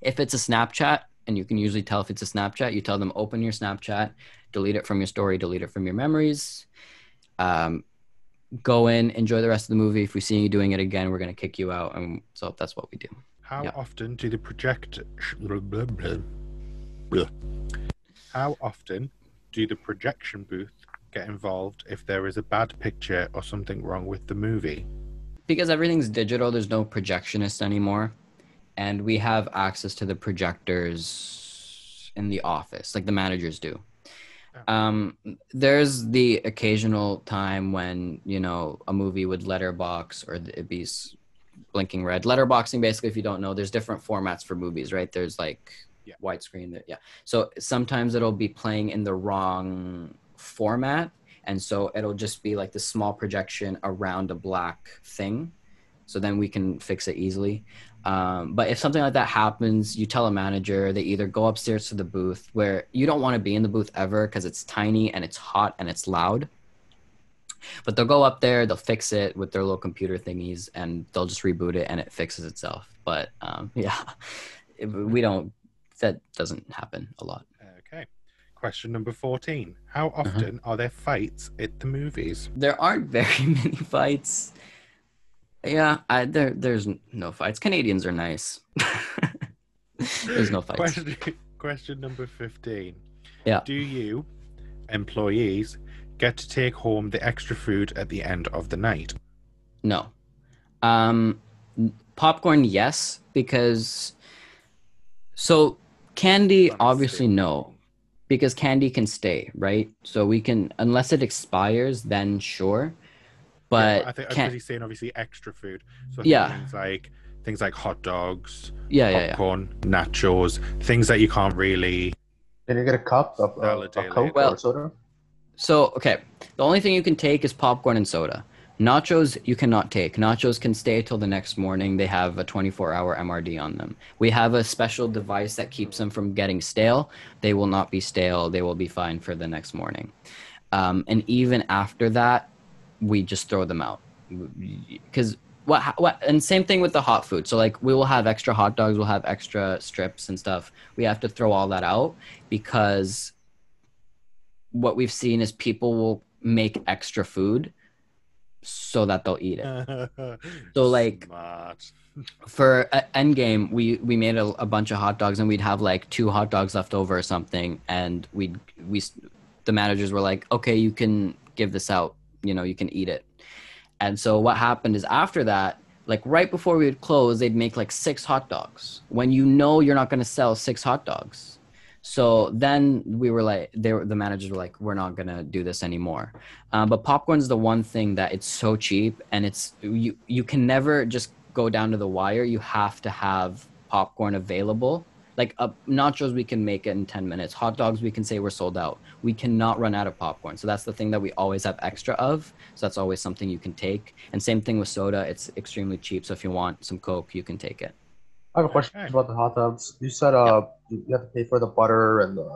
if it's a Snapchat, and you can usually tell if it's a Snapchat, you tell them open your Snapchat, delete it from your story, delete it from your memories. Um, go in, enjoy the rest of the movie. If we see you doing it again, we're gonna kick you out, and so that's what we do. How Yeah. often do the project blah, blah, blah. How often do the projection booth get involved if there is a bad picture or something wrong with the movie? because everything's digital there's no projectionist anymore and we have access to the projectors in the office like the managers do um, there's the occasional time when you know a movie would letterbox or it'd be blinking red. Letterboxing basically if you don't know there's different formats for movies right? There's like Yeah. widescreen that yeah. So sometimes it'll be playing in the wrong format and so it'll just be like the small projection around a black thing. So then we can fix it easily um, but if something like that happens you tell a manager they either go upstairs to the booth where you don't want to be in the booth ever because it's tiny and it's hot and it's loud but they'll go up there they'll fix it with their little computer thingies and they'll just reboot it and it fixes itself but um, yeah we don't that doesn't happen a lot Okay. Question number 14. How Uh-huh. often are there fights at the movies? there aren't very many fights. Yeah, I, there there's no fights. Canadians are nice. there's no fights. Question, question number 15. Yeah. Do you, employees, get to take home the extra food at the end of the night? No. Um, popcorn, yes, because so candy, obviously, no, because candy can stay, right? So we can, unless it expires, then sure. But Yeah, I think can- he's saying obviously extra food. So Yeah. things like things like hot dogs, yeah, yeah, yeah. popcorn, nachos, things that you can't really. Can you get a cup of uh, a. Coke Well- or soda? So, okay, the only thing you can take is popcorn and soda. Nachos you cannot take. Nachos can stay till the next morning. They have a 24-hour MRD on them. We have a special device that keeps them from getting stale. They will not be stale. They will be fine for the next morning. Um, and even after that, we just throw them out because what, what and same thing with the hot food. So like we will have extra hot dogs, we'll have extra strips and stuff. We have to throw all that out because what we've seen is people will make extra food so that they'll eat it. So, like- Smart. For uh, Endgame, we we made a, a bunch of hot dogs and we'd have like two hot dogs left over or something, and we'd we the managers were like, okay, you can give this out, you know, you can eat it. And so what happened is after that, like right before we would close, they'd make like six hot dogs when you know you're not going to sell six hot dogs. So then we were like, they were, the managers were like, we're not gonna do this anymore. Um, but popcorn's the one thing that it's so cheap, and it's you you can never just go down to the wire. You have to have popcorn available. Like uh, nachos, we can make it in ten minutes. Hot dogs, we can say we're sold out. We cannot run out of popcorn. So that's the thing that we always have extra of. So that's always something you can take. And same thing with soda. It's extremely cheap. So if you want some Coke, you can take it. I have a question Okay. about the hot dogs. You said uh you you have to pay for the butter and the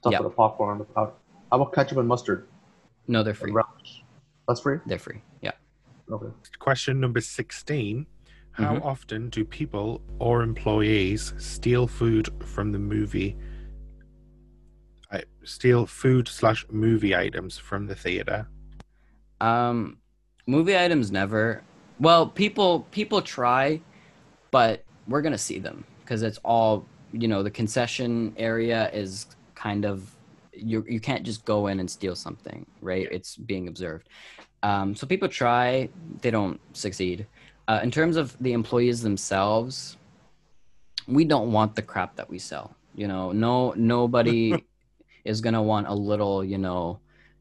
stuff Yeah. for the popcorn and the powder. How about ketchup and mustard? No, they're free. That's free. They're free. Yeah. Okay. Question number 16. How Mhm. often do people or employees steal food from the movie? I steal food slash movie items from the theater. Um, movie items never. Well, people people try, but we're gonna see them because it's all you know. The concession area is kind of you. You can't just go in and steal something, right? It's being observed. Um, so people try, they don't succeed. Uh, in terms of the employees themselves, we don't want the crap that we sell. You know, no nobody is gonna want a little, you know,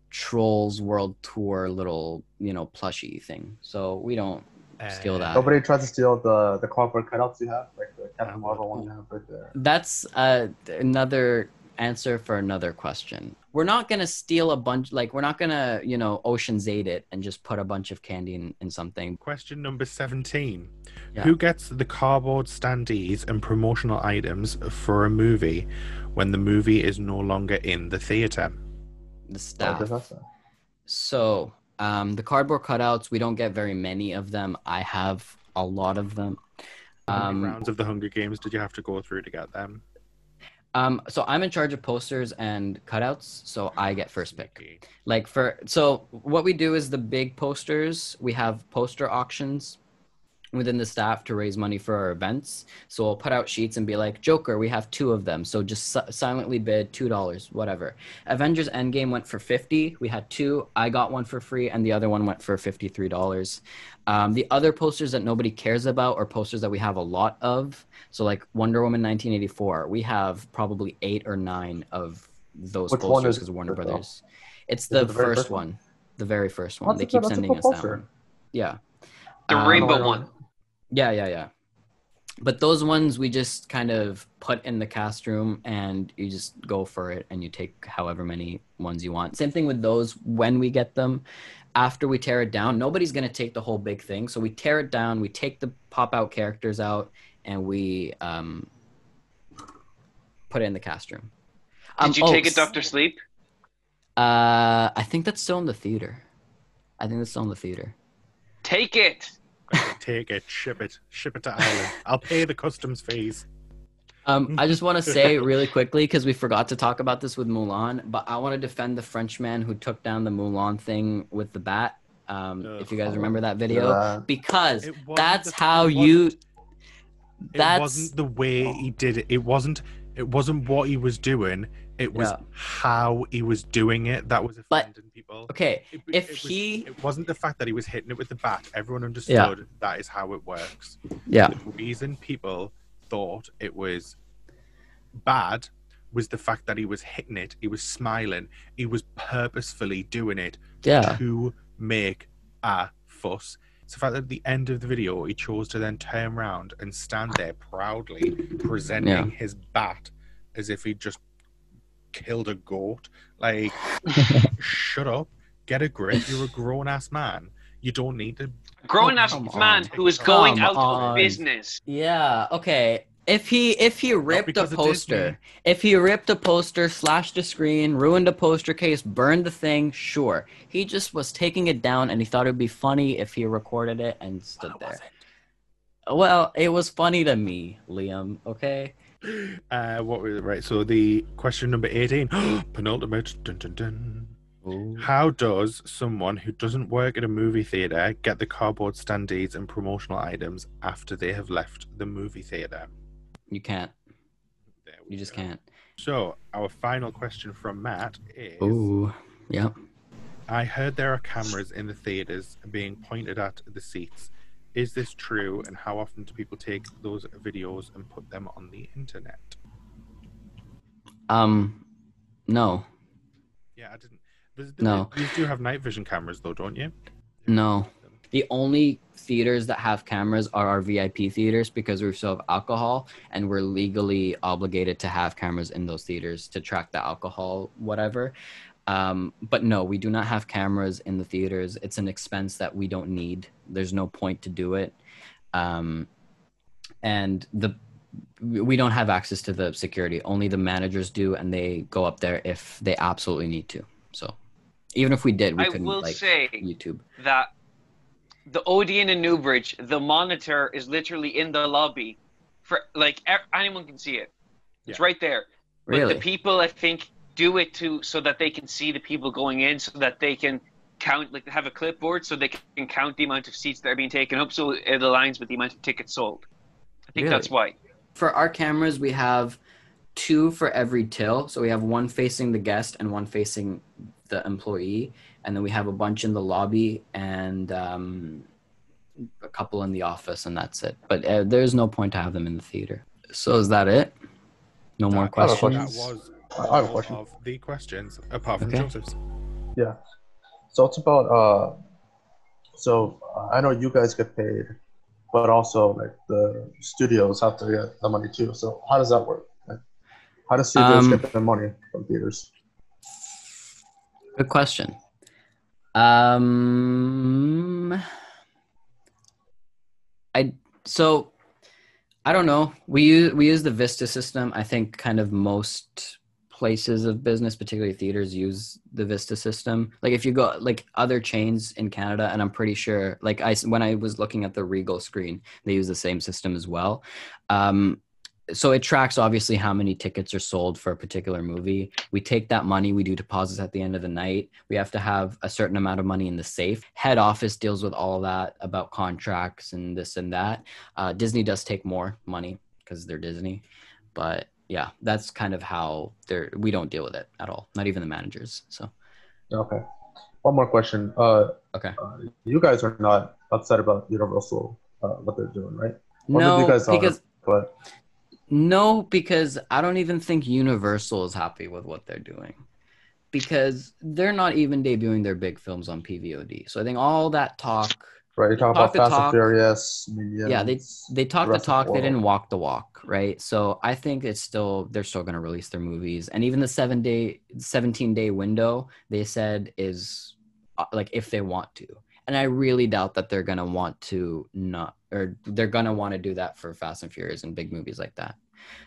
Trolls World Tour little, you know, plushy thing. So we don't steal Uh, that. Nobody tries to steal the the cardboard cutouts you have, like the Captain Um, Marvel one you have right there. That's uh, another answer for another question. We're not gonna steal a bunch, like we're not gonna, you know, Ocean's Eight it and just put a bunch of candy in, in something. Question number 17. Yeah. Who gets the cardboard standees and promotional items for a movie when the movie is no longer in the theater? The Oh, staff. okay, So, um, the cardboard cutouts, we don't get very many of them. I have a lot of them. How many Um, rounds of the Hunger Games did you have to go through to get them? Um, so I'm in charge of posters and cutouts, so I get first pick. Like for so what we do is the big posters. We have poster auctions within the staff to raise money for our events. So we'll put out sheets and be like, Joker, we have two of them. So just si- silently bid two dollars, whatever. Avengers Endgame went for fifty. We had two. I got one for free, and the other one went for fifty three dollars. Um, the other posters that nobody cares about are posters that we have a lot of. So like Wonder Woman 1984, we have probably eight or nine of those Which posters because Warner it, though? Brothers. It's the, it the first first one? one, the very first one. That's they keep sending cool us that one. Yeah. The Um, rainbow one. Yeah, yeah, yeah. But those ones we just kind of put in the cast room and you just go for it and you take however many ones you want. Same thing with those when we get them. After we tear it down, nobody's going to take the whole big thing. So we tear it down, we take the pop out characters out, and we um, put it in the cast room. Um, Did you oh, take it, Doctor Sleep? Uh, I think that's still in the theater. I think that's still in the theater. Take it. Take it, ship it, ship it to Ireland. I'll pay the customs fees. Um, I just want to say really quickly because we forgot to talk about this with Mulan, but I want to defend the Frenchman who took down the Mulan thing with the bat. Um, if you guys remember that video, Yeah. because that's the- how it you. wasn't- It wasn't the way he did it. It wasn't. It wasn't what he was doing. It was Yeah. how he was doing it that was But- offending people. okay. It- If it was- he, it wasn't the fact that he was hitting it with the bat. Everyone understood that is how it works. yeah, The reason people thought it was bad was the fact that he was hitting it. He was smiling. He was purposefully doing it yeah, to make a fuss. It's the fact that at the end of the video, he chose to then turn around and stand there proudly presenting his bat as if he just killed a goat. Like, shut up, get a grip. You're a grown ass man. You don't need to. Grown Oh, ass come man on. who is going Come out on. of business. yeah. Okay. If he if he ripped a poster, if he ripped a poster, slashed a screen, ruined a poster case, burned the thing, sure. He just was taking it down and he thought it would be funny if he recorded it and stood there. Well, it was funny to me, Liam. Okay. Uh, what was it? Right. So the question number eighteen, penultimate. Dun, dun, dun. How does someone who doesn't work at a movie theater get the cardboard standees and promotional items after they have left the movie theater? You can't. You just go. can't. So our final question from Matt is: Ooh. Yep. I heard there are cameras in the theaters being pointed at the seats. Is this true? And how often do people take those videos and put them on the internet? Um. No. Yeah, I didn't. there's- No. You do have night vision cameras, though, don't you? No. The only theaters that have cameras are our VIP theaters because we serve alcohol and we're legally obligated to have cameras in those theaters to track the alcohol, whatever. Um, but no, we do not have cameras in the theaters. It's an expense that we don't need. There's no point to do it. Um, and the we don't have access to the security. Only the managers do, and they go up there if they absolutely need to. So even if we did, we I couldn't will like say YouTube. that the Odeon in Newbridge, the monitor is literally in the lobby. For like anyone can see it. It's Yeah. right there. But Really? the people, I think, do it to so that they can see the people going in, so that they can count, like have a clipboard, so they can count the amount of seats that are being taken up, so it aligns with the amount of tickets sold. I think that's why. for our cameras we have two for every till. So we have one facing the guest and one facing the employee. And then we have a bunch in the lobby and um, a couple in the office and that's it. But uh, there's no point to have them in the theater. So is that it? No more That- I have a questions That was I have a question. of the questions, apart from Okay. Joseph's. Yeah. So it's about uh so uh, I know you guys get paid, but also like the studios have to get the money too. So how does that work? Like, how does studios Um, get their money from theaters? Good question. Um, I so I don't know. We use we use the Vista system. I think kind of most places of business, particularly theaters, use the Vista system. Like if you go like other chains in Canada, and I'm pretty sure, like I when I was looking at the Regal screen, they use the same system as well. Um, so it tracks obviously how many tickets are sold for a particular movie. We take that money, we do deposits at the end of the night. We have to have a certain amount of money in the safe. Head office deals with all that about contracts and this and that. Uh, Disney does take more money because they're Disney, but yeah, that's kind of how they're. We don't deal with it at all. Not even the managers. So Okay. One more question. Uh, okay. uh, you guys are not upset about Universal, uh, what they're doing, right? Or No, you guys are, because but No, because I don't even think Universal is happy with what they're doing. Because they're not even debuting their big films on PVOD. So I think all that talk, right, talking Talk about Fast talk. and Furious. Yeah, they they talk the Jurassic talk, they didn't walk the walk, right? So I think it's still they're still gonna release their movies. And even the seven day 17 day window, they said is uh, like if they want to. And I really doubt that they're gonna want to not or they're gonna want to do that for Fast and Furious and big movies like that.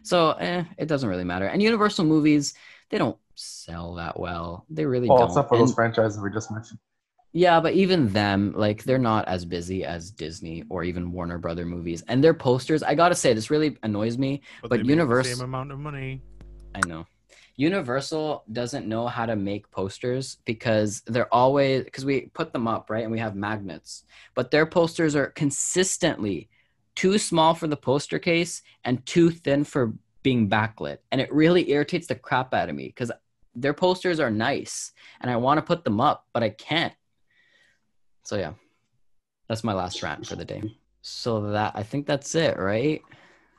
So eh, it doesn't really matter. And Universal movies, they don't sell that well. They really Well, don't. except for And- those franchises we just mentioned. Yeah, but even them, like they're not as busy as Disney or even Warner Brother movies. And their posters, I gotta say, this really annoys me. But the Universe- same amount of money. I know. Universal doesn't know how to make posters because they're always because we put them up, right? And we have magnets. But their posters are consistently too small for the poster case and too thin for being backlit. And it really irritates the crap out of me because their posters are nice and I want to put them up, but I can't. So yeah. That's my last rant for the day. So that I think that's it, right?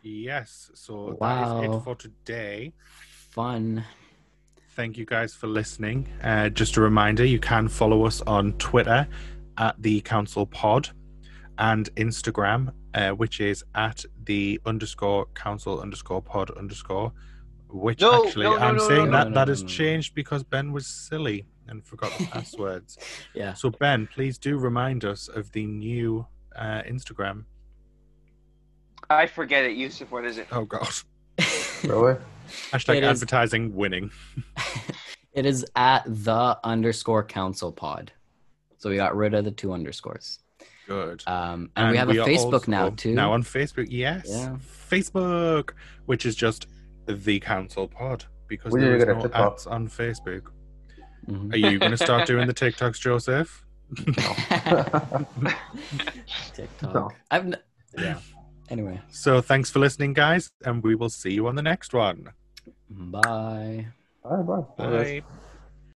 Yes. So that Wow. is it for today. Fun. Thank you guys for listening. Uh, just a reminder, you can follow us on Twitter at the Council Pod and Instagram, uh, which is at the underscore Council underscore Pod underscore. Which No, actually, no, no, I'm no, saying no, that no, that has no, no. changed because Ben was silly and forgot the passwords. Yeah. So Ben, please do remind us of the new uh, Instagram. I forget it, Yousef. What is it? Oh God! Really? Hashtag It is- advertising winning. it is at the underscore council pod. So we got rid of the two underscores. Good. Um, and, we have a Facebook now too. Now on Facebook, yes. Yeah. Facebook, which is just the Council Pod because We need there to is no ads on Facebook. Mhm. Are you going to start doing the TikToks, Joseph? TikTok. No. I've n- Yeah. anyway. So thanks for listening, guys, and we will see you on the next one. Bye. All right, bye. Bye.